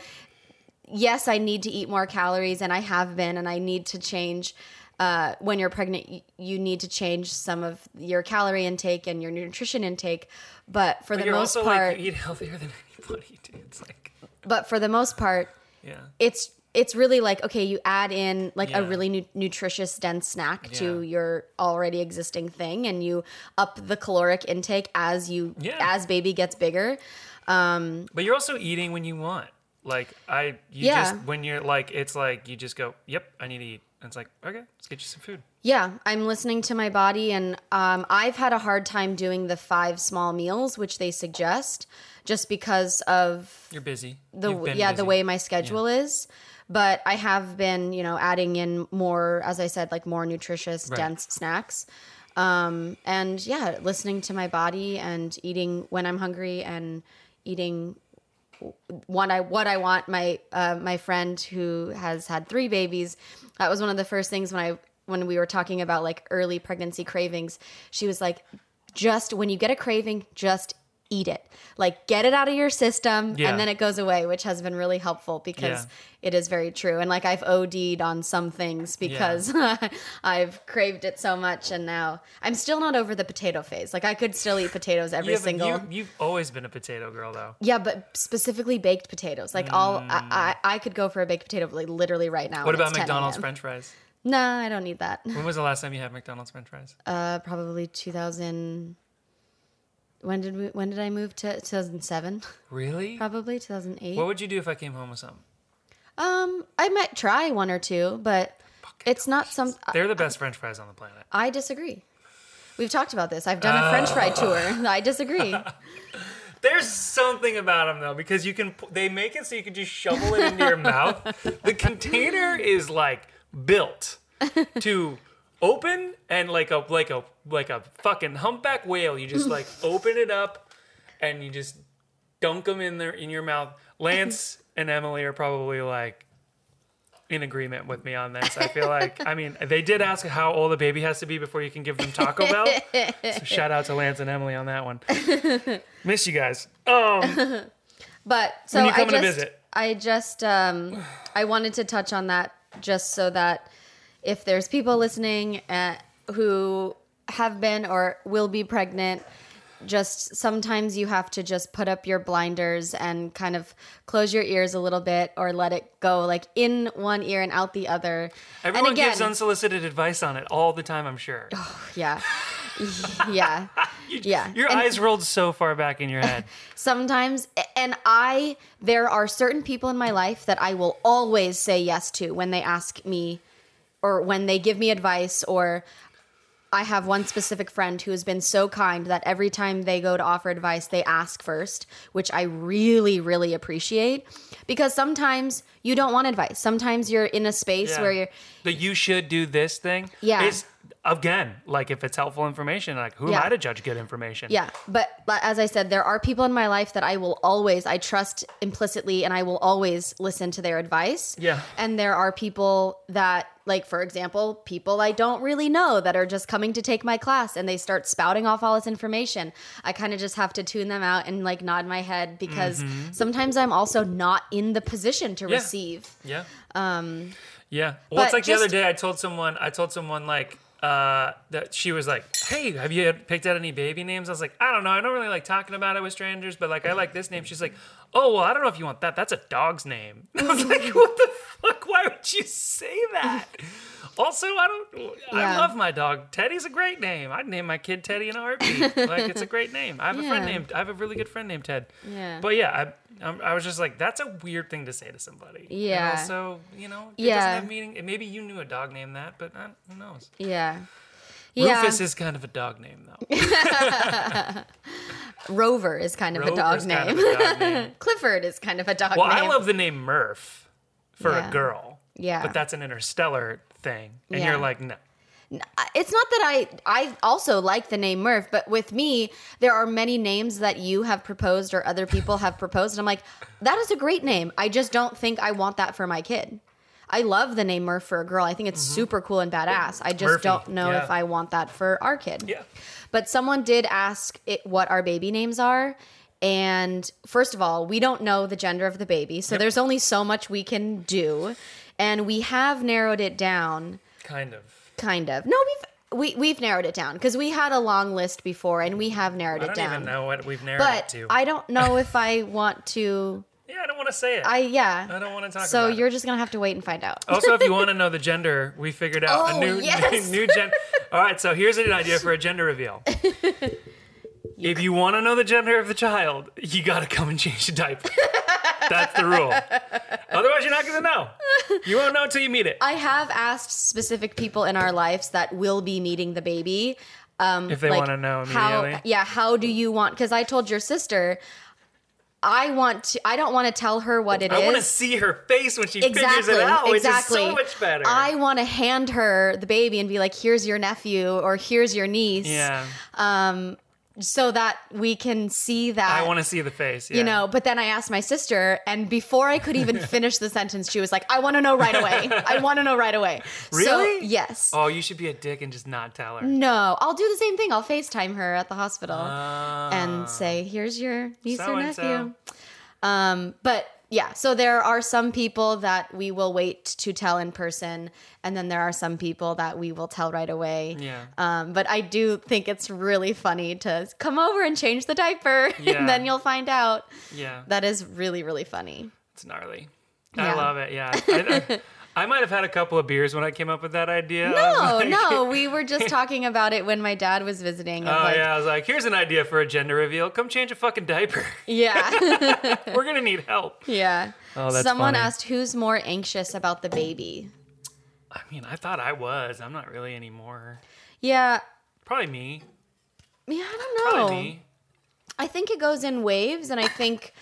yes i need to eat more calories and i have been and i need to change uh, when you're pregnant you need to change some of your calorie intake and your nutrition intake but for but the you're most also part like you eat healthier than anybody. Dude. It's like but for the most part yeah. it's it's really like okay you add in like a really nu- nutritious dense snack to your already existing thing and you up the caloric intake as you Yeah. as baby gets bigger But you're also eating when you want. Like I, you Yeah. just when you're like, it's like you just go, "Yep, I need to eat." And it's like, okay, let's get you some food. yeah i'm listening to my body and um, i've had a hard time doing the five small meals which they suggest just because of You're busy. the yeah the way my schedule is but i have been you know adding in more as i said like more nutritious Right. dense snacks um and yeah listening to my body and eating when i'm hungry and eating what i what i want my uh, my friend who has had three babies that was one of the first things when i when we were talking about like early pregnancy cravings. She was like just when you get a craving, just eat it. Like get it out of your system Yeah. and then it goes away, which has been really helpful because Yeah. it is very true. And like I've OD'd on some things because I've craved it so much and now I'm still not over the potato phase. Like I could still eat potatoes every Yeah, single you, you've always been a potato girl, though. yeah, but specifically baked potatoes. Like all, I, I, I could go for a baked potato like literally right now. Mm. What about it's 10 McDonald's French fries? Nah, I don't need that. When was the last time you had McDonald's French fries? Uh, probably 2000. When did we? When did I move to 2007? Really? Probably 2008. What would you do if I came home with some? Um, I might try one or two, but it's not some. They're the best French fries on the planet. I disagree. We've talked about this. I've done a French fry Oh. tour. I disagree. There's something about them though, because you can. They make it so you can just shovel it into your mouth. The container is like built to open and like a like a like a fucking humpback whale. You just like open it up and you just dunk them in there in your mouth. Lance and Emily are probably like in agreement with me on this. I feel like I mean they did ask how old a baby has to be before you can give them Taco Bell. So shout out to Lance and Emily on that one. Miss you guys. Um But so When you I just, visit? I just, um, I wanted to touch on that just so that if there's people listening uh, who have been or will be pregnant, just sometimes you have to just put up your blinders and kind of close your ears a little bit or let it go like in one ear and out the other. Everyone and again, gives unsolicited advice on it all the time, I'm sure. yeah. yeah. Yeah. Your And- eyes rolled so far back in your head. sometimes and i there are certain people in my life that i will always say yes to when they ask me or when they give me advice or i have one specific friend who has been so kind that every time they go to offer advice they ask first which i really really appreciate because sometimes you don't want advice sometimes you're in a space Yeah. where you're The you should do this thing. Yeah. Is again, like if it's helpful information, like who Yeah. am I to judge good information? Yeah, but but as I said, there are people in my life that I will always I trust implicitly, and I will always listen to their advice. Yeah. and there are people that, like for example, people I don't really know that are just coming to take my class, and they start spouting off all this information. I kind of just have to tune them out and like nod my head because sometimes I'm also not in the position to Mm-hmm. Yeah. receive. Yeah. Um. Yeah. Well, it's like the other day. I told someone. I told someone like. Uh, that she was like, "Hey, have you picked out any baby names?" I was like, "I don't know. I don't really like talking about it with strangers, but like, I like this name." She's like, "Oh, well, I don't know if you want that. That's a dog's name." I was like, "What the fuck? Why would you say that?" Also, I don't. I love my dog. Teddy's a great name. I'd name my kid Teddy in a heartbeat. like, it's a great name. I have a friend named. I have a really good friend named Ted. Yeah. But yeah, I, I'm- I was just like, that's a weird thing to say to somebody. And Yeah. also, you know, it Yeah. doesn't have meaning. Maybe you knew a dog named that, but uh, who knows? Yeah. Yeah, Rufus is kind of a dog name, though. Rover is kind of a dog Rover's name. kind of a dog name. Clifford is kind of a dog Well, name. I love the name Murph for Yeah. a girl. Yeah. But that's an interstellar thing. And Yeah. you're like, no. Uh, it's not that I I also like the name Murph, but with me, there are many names that you have proposed or other people have proposed, and I'm like, that is a great name. I just don't think I want that for my kid. I love the name Murph for a girl. I think it's super cool and badass. I just Mm-hmm. Murphy, don't know yeah. if I want that for our kid. Yeah. But someone did ask it, what our baby names are. And first of all, we don't know the gender of the baby. So there's only so much we can do. And we have narrowed it down Kind of. kind of. No, we've we, we've narrowed it down because we had a long list before and we have narrowed it down. I don't even know what we've narrowed it But to. I don't know if I want to. Yeah, I don't want to say it. I yeah. I don't wanna talk So you're just gonna have to wait and find out. Also, if you want to know the gender, we figured out Oh, a new yes. new gender. All right, so here's an idea for a gender reveal. if you want to know the gender of the child, you got to come and change the diaper. That's the rule. Otherwise, you're not going to know. You won't know until you meet it. I have asked specific people in our lives that will be meeting the baby. Um, If they like, wanna know how, yeah, how do you want? Because I told your sister, I want to. I don't want to tell her what it is. I want to see her face when she figures exactly, it out, which exactly. is so much better. I want to hand her the baby and be like, "Here's your nephew" or "Here's your niece." yeah. Um, so that we can see that I want to see the face. Yeah. you know but then i asked my sister and before i could even finish the sentence she was like i want to know right away i want to know right away so Really? yes Oh, you should be a dick and just not tell her. no i'll do the same thing i'll facetime her at the hospital Ah. and say here's your niece or So-and-so. nephew um but yeah so there are some people that we will wait to tell in person and then there are some people that we will tell right away Yeah. um, but I do think it's really funny to come over and change the diaper, Yeah. and then you'll find out. Yeah. That is really, really funny. It's gnarly. Yeah. I love it. Yeah. I, I, I might have had a couple of beers when I came up with that idea. No, like- no, we were just talking about it when my dad was visiting. Oh like, yeah, I was like, here's an idea for a gender reveal. Come change a fucking diaper. yeah, We're gonna need help. yeah. Oh, that's Someone funny. asked who's more anxious about the baby. I mean, I thought I was. I'm not really anymore. Yeah, Probably me. yeah, I don't know. Probably me. I think it goes in waves, and I think,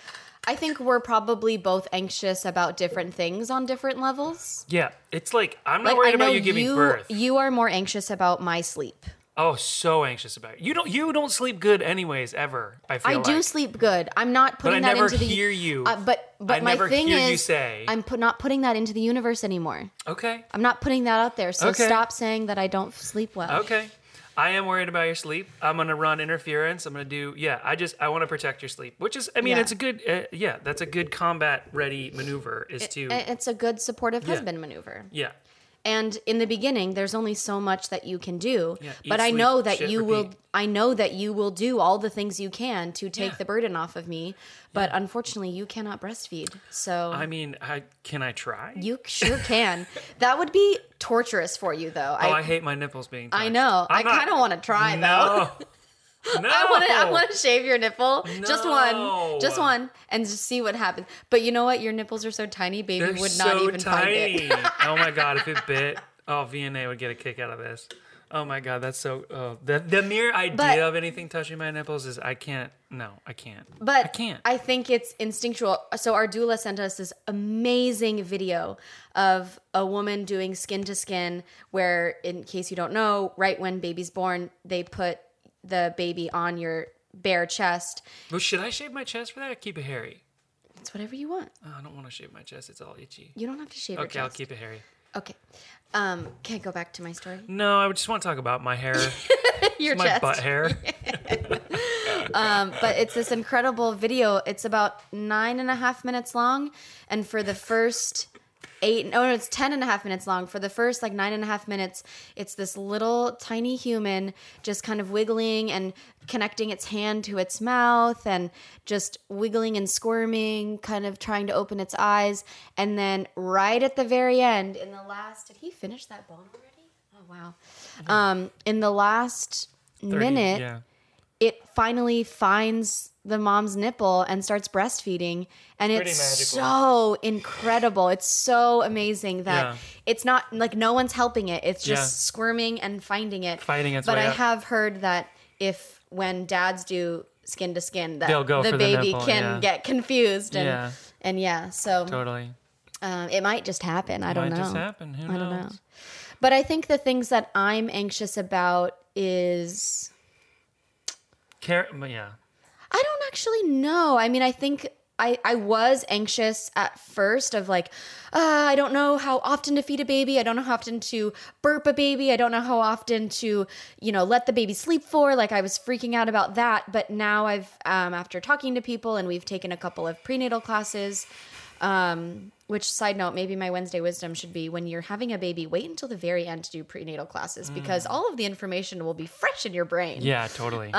I think we're probably both anxious about different things on different levels. Yeah, it's like I'm not Like worried about you giving you, birth. you are more anxious about my sleep. Oh, so anxious about it. You don't. You don't sleep good, anyways. Ever. I feel I do sleep good. I'm not putting that into the hear you. Uh, but but I my never thing hear is, you say. I'm put, not putting that into the universe anymore. Okay. I'm not putting that out there. So Okay. stop saying that I don't sleep well. Okay. I am worried about your sleep. I'm gonna run interference. I'm gonna do. Yeah. I just. I want to protect your sleep, which is. I mean, Yeah. it's a good. Uh, yeah. That's a good combat ready maneuver. Is to. It's a good supportive Yeah. husband maneuver. yeah. And in the beginning, there's only so much that you can do. Yeah, eat, but I sleep, know that shit, you will. I know that you will do all the things you can to take Yeah. the burden off of me. But unfortunately, you cannot breastfeed. So I mean, I can I try? you sure can. that would be torturous for you, though. oh, I, hate my nipples being. Touched. I know. I'm I kind of want to try though. No. no. I want to. I want to shave your nipple, just one, just one, and just see what happens. But you know what? Your nipples are so tiny, baby They're would not so even find tiny. it. oh my god, if it bit, oh VNA would get a kick out of this. Oh my god, that's so. Oh, the the mere idea But- of anything touching my nipples is I can't. No, I can't. But I can't. I think it's instinctual. So our doula sent us this amazing video of a woman doing skin to skin, where, in case you don't know, right when baby's born, they put the baby on your bare chest. well, should I shave my chest for that? Or keep it hairy. It's whatever you want. Oh, I don't want to shave my chest. It's all itchy. You don't have to shave it. Okay, I'll keep it hairy. Okay. Um, can I go back to my story? No, I just want to talk about my hair, Your my chest. butt hair. um, but it's this incredible video. It's about nine and a half minutes long, and for the first eight, no, no, it's ten and a half minutes long. For the first like nine and a half minutes, it's this little tiny human just kind of wiggling and connecting its hand to its mouth and just wiggling and squirming, kind of trying to open its eyes, and then right at the very end, in the last, did he finish that bone already? Oh wow! Um, in the last 30, minute Yeah. it finally finds the mom's nipple and starts breastfeeding and Pretty it's magical. so incredible it's so amazing that Yeah. it's not like no one's helping it it's just Yeah. squirming and finding it Fighting its but i up. have heard that if when dads do skin to skin that the for the baby can yeah. get confused and Yeah. and yeah so Totally. um, it might just happen i don't Might know just happen. Who I don't know. But I think the things that I'm anxious about is Care, yeah. I don't actually know. I mean, I think I, I was anxious at first of like, uh, I don't know how often to feed a baby. I don't know how often to burp a baby. I don't know how often to, you know, let the baby sleep for. Like I was freaking out about that. But now I've, um, after talking to people and we've taken a couple of prenatal classes, um, which side note, maybe my Wednesday wisdom should be when you're having a baby, wait until the very end to do prenatal classes because all of the information will be fresh in your brain Yeah, totally.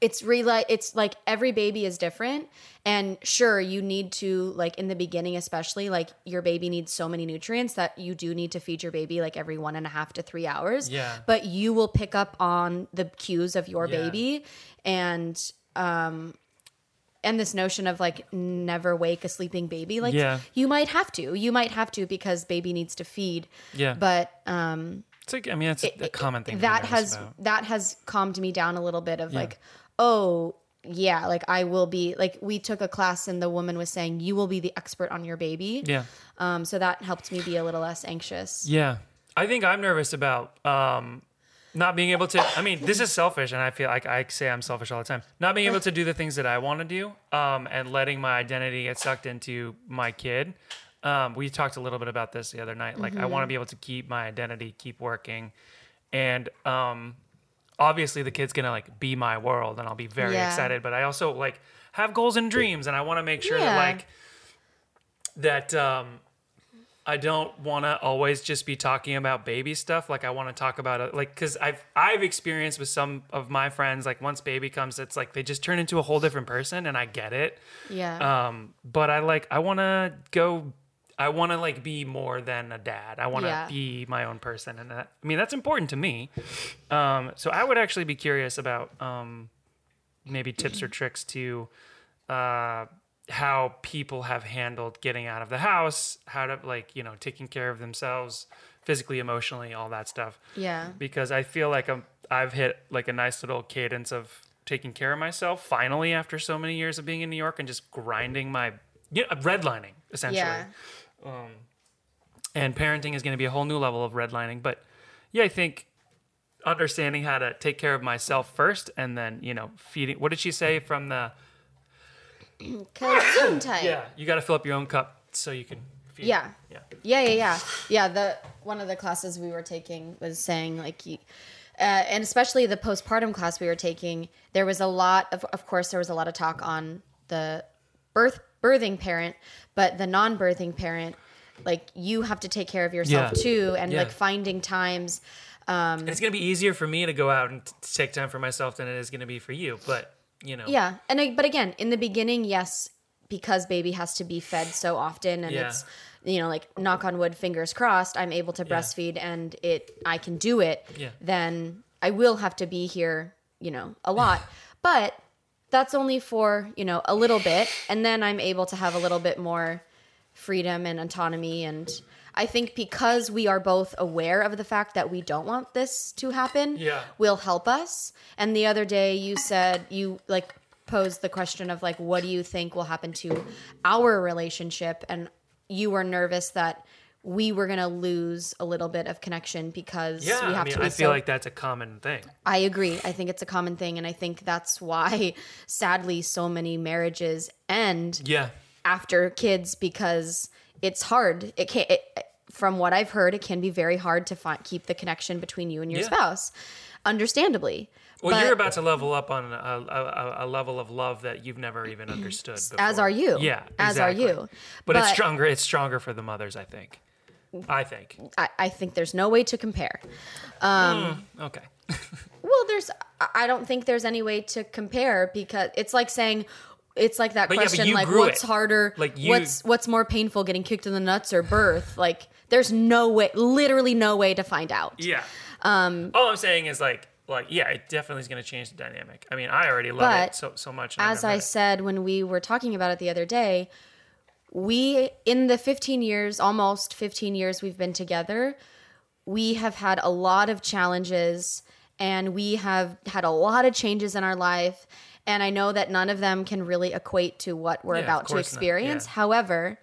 It's really it's like every baby is different and sure you need to like in the beginning especially like your baby needs so many nutrients that you do need to feed your baby like every one and a half to three hours Yeah. but you will pick up on the cues of your Yeah. baby and um and this notion of like never wake a sleeping baby like Yeah. you might have to you might have to because baby needs to feed Yeah. but um it's like I mean, it's a common thing. that has about. that has calmed me down a little bit of like oh yeah like i will be like we took a class and the woman was saying you will be the expert on your baby Yeah. um so that helped me be a little less anxious Yeah. I think I'm nervous about um not being able to i mean this is selfish and i feel like i say i'm selfish all the time not being able to do the things that i want to do um, and letting my identity get sucked into my kid um, we talked a little bit about this the other night like i Mm-hmm. want to be able to keep my identity keep working and um, obviously the kid's gonna like be my world and i'll be very Yeah. excited but i also like have goals and dreams and i want to make sure that like that um I don't want to always just be talking about baby stuff. Like I want to talk about it, like because I've I've experienced with some of my friends, like once baby comes, it's like they just turn into a whole different person, and I get it. Yeah. Um, but I like I want to go. I want to like be more than a dad. I want to Yeah. be my own person, and that, I mean that's important to me. Um, so I would actually be curious about um, maybe tips or tricks to uh, how people have handled getting out of the house, how to like you know taking care of themselves physically, emotionally, all that stuff. yeah. Because I feel like I'm I've hit like a nice little cadence of taking care of myself finally after so many years of being in New York and just grinding my you know, redlining essentially. Yeah. And parenting is going to be a whole new level of redlining, but yeah, I think understanding how to take care of myself first and then you know feeding what did she say from the. Yeah, you got to fill up your own cup so you can. Feed. Yeah. Yeah. Yeah, yeah, yeah, yeah. The one of the classes we were taking was saying like, you, uh, and especially the postpartum class we were taking, there was a lot of, of course, there was a lot of talk on the birth birthing parent, but the non-birthing parent, like you have to take care of yourself Yeah. too, and Yeah. like finding times. Um, and it's gonna be easier for me to go out and t- take time for myself than it is gonna be for you. But you know. Yeah, and I, but again, in the beginning, yes, because baby has to be fed so often, and Yeah. it's you know like knock on wood, fingers crossed, I'm able to breastfeed, and it I can do it. Yeah. Then I will have to be here, you know, a lot, but that's only for you know a little bit, and then I'm able to have a little bit more freedom and autonomy and. I think because we are both aware of the fact that we don't want this to happen, Yeah. will help us. And the other day you said you like posed the question of like what do you think will happen to our relationship and you were nervous that we were going to lose a little bit of connection because Yeah, we have I mean, to be I feel so like that's a common thing. I agree. I think it's a common thing and I think that's why sadly so many marriages end Yeah, after kids because it's hard. It can it, from what I've heard, it can be very hard to find, keep the connection between you and your Yeah. spouse. Understandably. well, But- you're about to level up on a, a, a level of love that you've never even understood. Before. as are you. Yeah, As are you. But, it's stronger. It's stronger for the mothers, I think. I think. I, I think there's no way to compare. Okay. Well, there's I- don't think there's any way to compare because it's like saying it's like that But question you like what's it. harder Like, you- what's what's more painful getting kicked in the nuts or birth like there's no way literally no way to find out Yeah. Um. All I'm saying is like, like, yeah, it definitely is going to change the dynamic. I mean, I already love it so so much. as I it. said when we were talking about it the other day, we in the 15 years, almost 15 years we've been together, we have had a lot of challenges and we have had a lot of changes in our life and I know that none of them can really equate to what we're Yeah, about to experience. Yeah. However,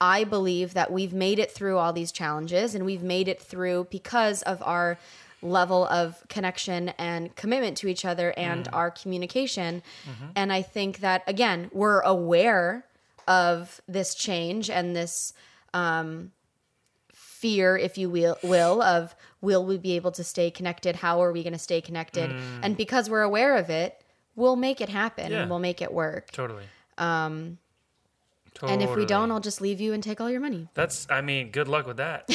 I believe that we've made it through all these challenges and we've made it through because of our level of connection and commitment to each other and Mm. our communication. Mm-hmm. And I think that, again, we're aware of this change and this um, fear, if you will, will, of will we be able to stay connected? How are we going to stay connected? And because we're aware of it, we'll make it happen Mm. Yeah. and we'll make it work. totally. Um. And if we don't, I'll just leave you and take all your money. That's, I mean, good luck with that.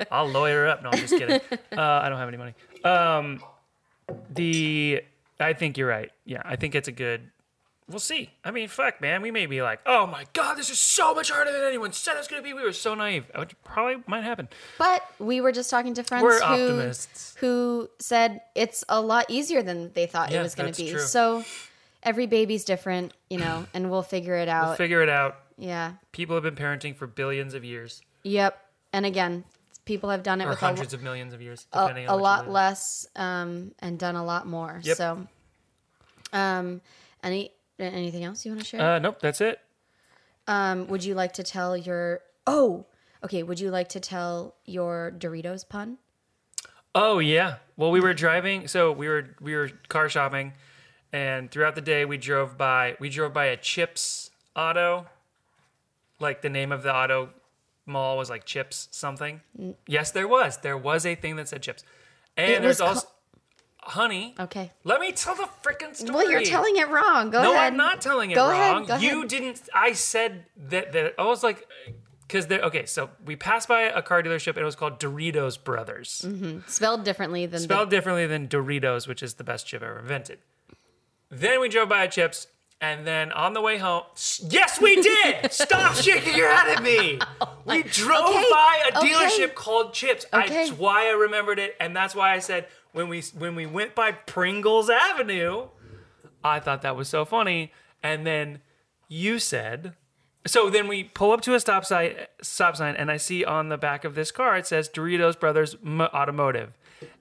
I'll lawyer up. No, I'm just kidding. Uh, I don't have any money. Um, the, I think you're right. Yeah, I think it's a good. We'll see. I mean, fuck, man. We may be like, oh my god, this is so much harder than anyone said it's gonna be. We were so naive, which probably might happen. But we were just talking to friends We're who optimists. who said it's a lot easier than they thought Yeah, it was to be. true. So every baby's different, you know, and we'll figure it out. We'll figure it out. yeah. People have been parenting for billions of years, Yep. And again, people have done it or with a, hundreds of millions of years, a, depending a on what lot less um, and done a lot more. Yep. So, um, any anything else you want to share? Uh, nope, that's it. um, would you like to tell your? Oh, okay. Would you like to tell your Doritos pun? Oh yeah. Well, we were driving. So we were we were car shopping, and throughout the day we drove by we drove by a Chips Auto. Like the name of the auto mall was like Chips something. Yes, there was. There was a thing that said Chips, and It there's also honey. Okay. Let me tell the freaking story. Well, you're telling it wrong. Go No, ahead. I'm not telling it Go wrong. ahead, go you ahead. didn't. I said that. That I was like, because there. Okay, so we passed by a car dealership. and It was called Doritos Brothers, mm-hmm. Spelled differently than spelled differently than Doritos, which is the best chip ever invented. Then we drove by a Chips, and then on the way home, yes, we did. Stop shaking your head at me. We drove Okay, by a okay. dealership called Chips. I- Okay. That's why I remembered it, and that's why I said when we when we went by Pringles Avenue. I thought that was so funny. And then you said, so then we pull up to a stop sign, stop sign, and I see on the back of this car it says Doritos Brothers M- Automotive,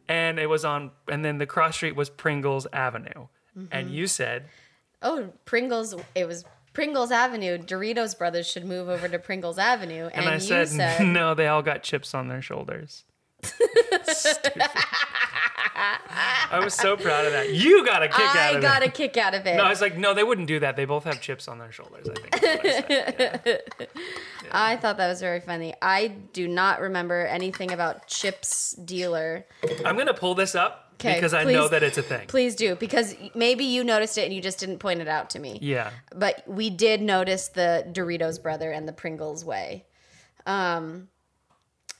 and it was on, and then the cross street was Pringles Avenue, and mm-hmm. you said, Oh, Pringles. It was Pringles Avenue. Doritos Brothers should move over to Pringles Avenue. And, and, I you said, said, no, they all got chips on their shoulders. I was so proud of that. You got a kick out of it. I got it. a kick out of it. No, I was like, no, they wouldn't do that. They both have chips on their shoulders. I think. I said. Yeah. I thought that was very funny. I do not remember anything about Chips dealer. I'm gonna pull this up 'Kay, because I know that it's a thing. Please do, because maybe you noticed it and you just didn't point it out to me. Yeah. But we did notice the Doritos brother and the Pringles way. Um,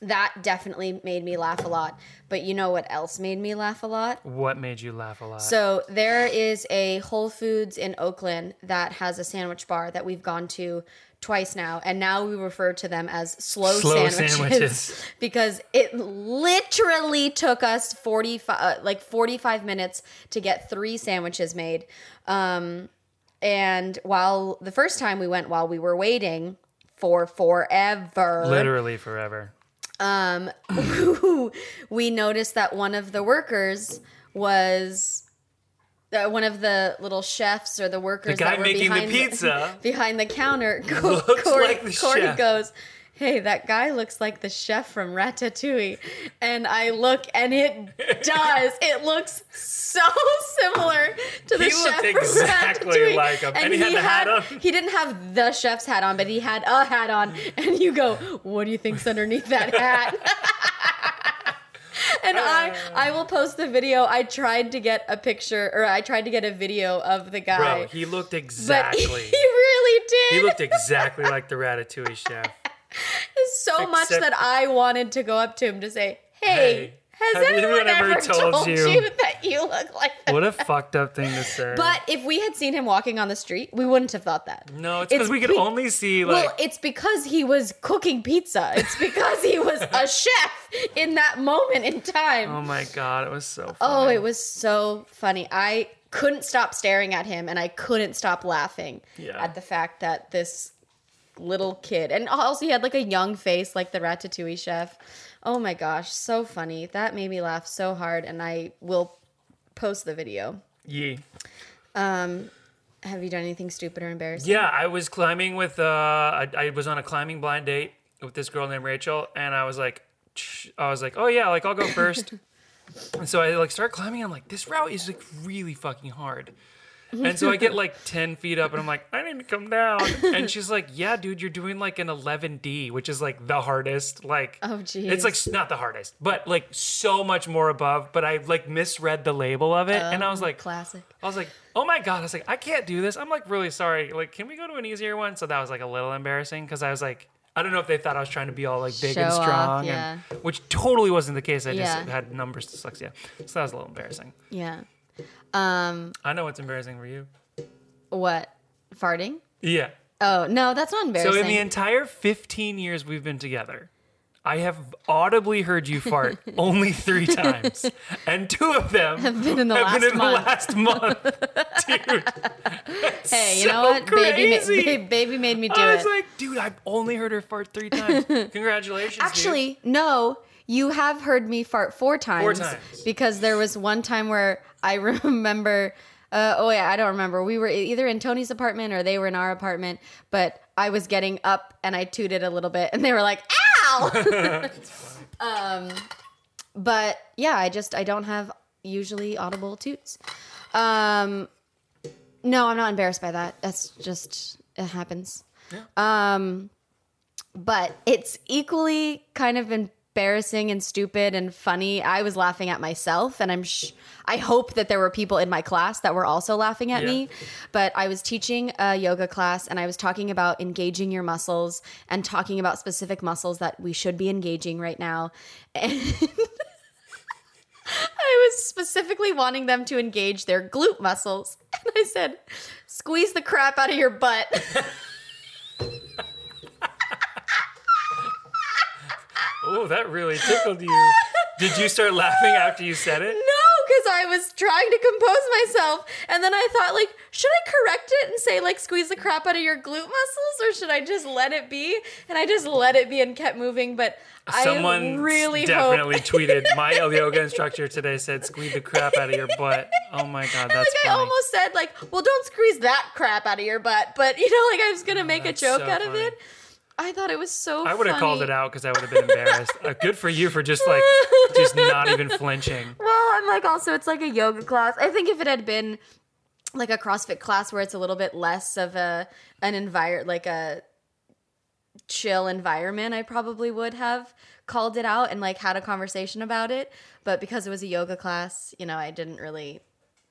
that definitely made me laugh a lot. But you know what else made me laugh a lot? What made you laugh a lot? So there is a Whole Foods in Oakland that has a sandwich bar that we've gone to twice now, and now we refer to them as slow, Slow sandwiches, sandwiches. because it literally took us 45 uh, like 45 minutes to get three sandwiches made. Um and while the first time we went while we were waiting for forever Literally forever. we noticed that one of the workers was uh, one of the little chefs or the workers The guy that were making the behind pizza behind the counter. Looks Corey, like the Corey chef. goes, "Hey, that guy looks like the chef from Ratatouille," and I look, and it does. It looks so similar to the He chef looked from exactly Ratatouille. like him. And he had the hat on. He didn't have the chef's hat on, but he had a hat on. And you go, "What do you think's underneath that hat?" and I uh. I will post the video. I tried to get a picture or I tried to get a video of the guy. Bro, he looked exactly. he really did. he looked exactly like the Ratatouille chef. So much that I wanted to go up to him to say, "Hey, Hey, has anyone anyone ever ever told told, you- you? that you look like that?" What a fucked up thing to say. But if we had seen him walking on the street, we wouldn't have thought that. no, it's because we could be- only see like well, it's because he was cooking pizza. It's because he was a chef in that moment in time. Oh my god, it was so oh, funny. Oh, it was so funny. I couldn't stop staring at him and I couldn't stop laughing Yeah. at the fact that this little kid and also he had like a young face like the ratatouille chef. Oh my gosh, so funny. That made me laugh so hard and I will post the video. Yeah. Um, have you done anything stupid or embarrassing? Yeah, I was climbing with uh I, I was on a climbing blind date with this girl named Rachel and I was like I was like, "Oh yeah, like I'll go first. and so I like start climbing I'm like, "This route is like really fucking hard." And so I get like 10 feet up and I'm like, I need to come down. And she's like, Yeah, dude, you're doing like an 11D, which is like the hardest. Like, Oh, geez. it's like not the hardest, but like so much more above. But I like misread the label of it. and I was oh, like, Classic. I was like, oh my God. I was like, I can't do this. I'm like really sorry. Like, can we go to an easier one? So that was like a little embarrassing because I was like, I don't know if they thought I was trying to be all like big and Show off, strong, yeah. and, which totally wasn't the case. I just Yeah. had numbers dyslexia. So that was a little embarrassing. Yeah. Um I know what's embarrassing for you. what? Farting? Yeah. Oh, no, that's not embarrassing. So in the entire 15 years we've been together, I have audibly heard you fart only three times, and two of them have been in the last been in month. the last month, dude. hey, you so know what? Baby, ma- ba- baby made me do I was it. like, dude, I've only heard her fart three times. Congratulations, dude. Actually, no. You have heard me fart four times. times. Because there was one time where I remember. Uh, oh yeah, I don't remember. We were either in Tony's apartment or they were in our apartment. But I was getting up and I tooted a little bit, and they were like, "Ow!" um, but yeah, I just I don't have usually audible toots. Um, no, I'm not embarrassed by that. That's just it happens. Um, but it's equally kind of embarrassing and stupid and funny. I was laughing at myself, and I'm sh- I hope that there were people in my class that were also laughing at Yeah. me. But I was teaching a yoga class, and I was talking about engaging your muscles and talking about specific muscles that we should be engaging right now. And I was specifically wanting them to engage their glute muscles. And I said, squeeze the crap out of your butt. Oh, that really tickled you. Did you start laughing after you said it? No, because I was trying to compose myself, and then I thought, like, should I correct it and say, like, squeeze the crap out of your glute muscles, or should I just let it be? And I just let it be and kept moving. But Someone I really definitely hope. tweeted. My yoga instructor today said, "Squeeze the crap out of your butt." Oh my god, that's like I almost said, like, well, don't squeeze that crap out of your butt, but you know, like I was gonna make a joke so out of it. I thought it was so. I would have called it out because I would have been embarrassed. uh, good for you for just like, just not even flinching. Well, I'm like also it's like a yoga class. I think if it had been like a CrossFit class where it's a little bit less of a an environment like a chill environment, I probably would have called it out and like had a conversation about it. But because it was a yoga class, you know, I didn't really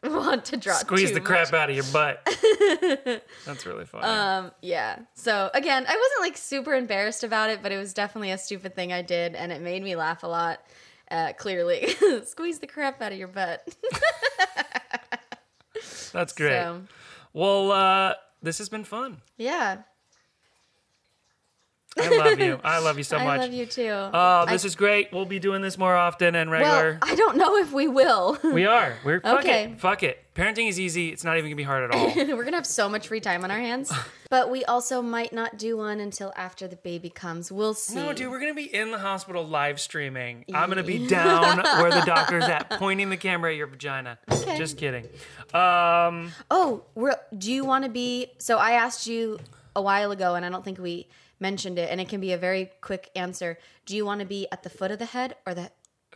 want to draw Squeeze the crap much. out of your butt. That's really funny. Um, yeah. So again, I wasn't like super embarrassed about it, but it was definitely a stupid thing I did, and it made me laugh a lot. Uh, clearly, squeeze the crap out of your butt. That's great. So, Well, uh, this has been fun. yeah, I love you. I love you so much. I love you too. Oh, this is great. We'll be doing this more often and regular. well. I don't know if we will. we are. We're fuck Okay. it. Fuck it. Parenting is easy. It's not even gonna be hard at all. We're gonna have so much free time on our hands, but we also might not do one until after the baby comes. We'll see. No, dude, we're gonna be in the hospital live streaming. I'm gonna be down where the doctor's at, pointing the camera at your vagina. Okay. Just kidding. Um, Oh, do you want to be? So I asked you a while ago, and I don't think we mentioned it, and it can be a very quick answer. Do you want to be at the foot of the head or the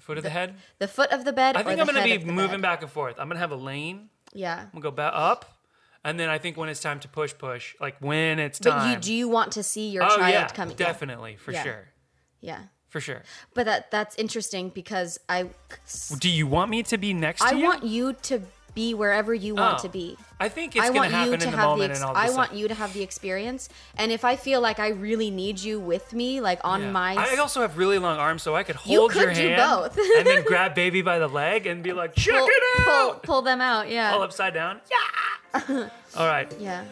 foot of the head. the foot of the bed? I think the I'm gonna be moving bed? back and forth. I'm gonna have a lane. Yeah, I'm gonna go back up, and then I think when it's time to push, push. Like when it's time. but you do you want to see your oh child yeah, coming? definitely for Yeah. sure, Yeah. for sure. But that that's interesting because I Do you want me to be next I to you? I want you to be wherever you want Oh. to be. I think it's I gonna want happen you in to the have the moment, ex- I want you to have the experience. And if I feel like I really need you with me, like on Yeah. my I also have really long arms, so I could You hold your could do hand both. and then grab baby by the leg and be like, check pull, it pull, out. pull them out. Yeah. All upside down. Yeah. All right. yeah.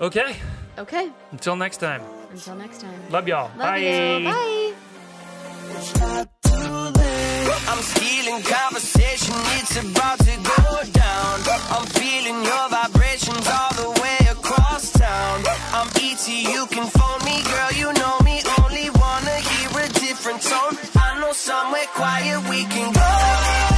Okay. Okay. Until next time. Until next time. Love y'all. Love Bye. you. Bye. I'm stealing conversation, it's about to go down. I'm feeling your vibrations all the way across town. I'm ET, you can phone me, girl, you know me. Only wanna hear a different tone. I know somewhere quiet we can go.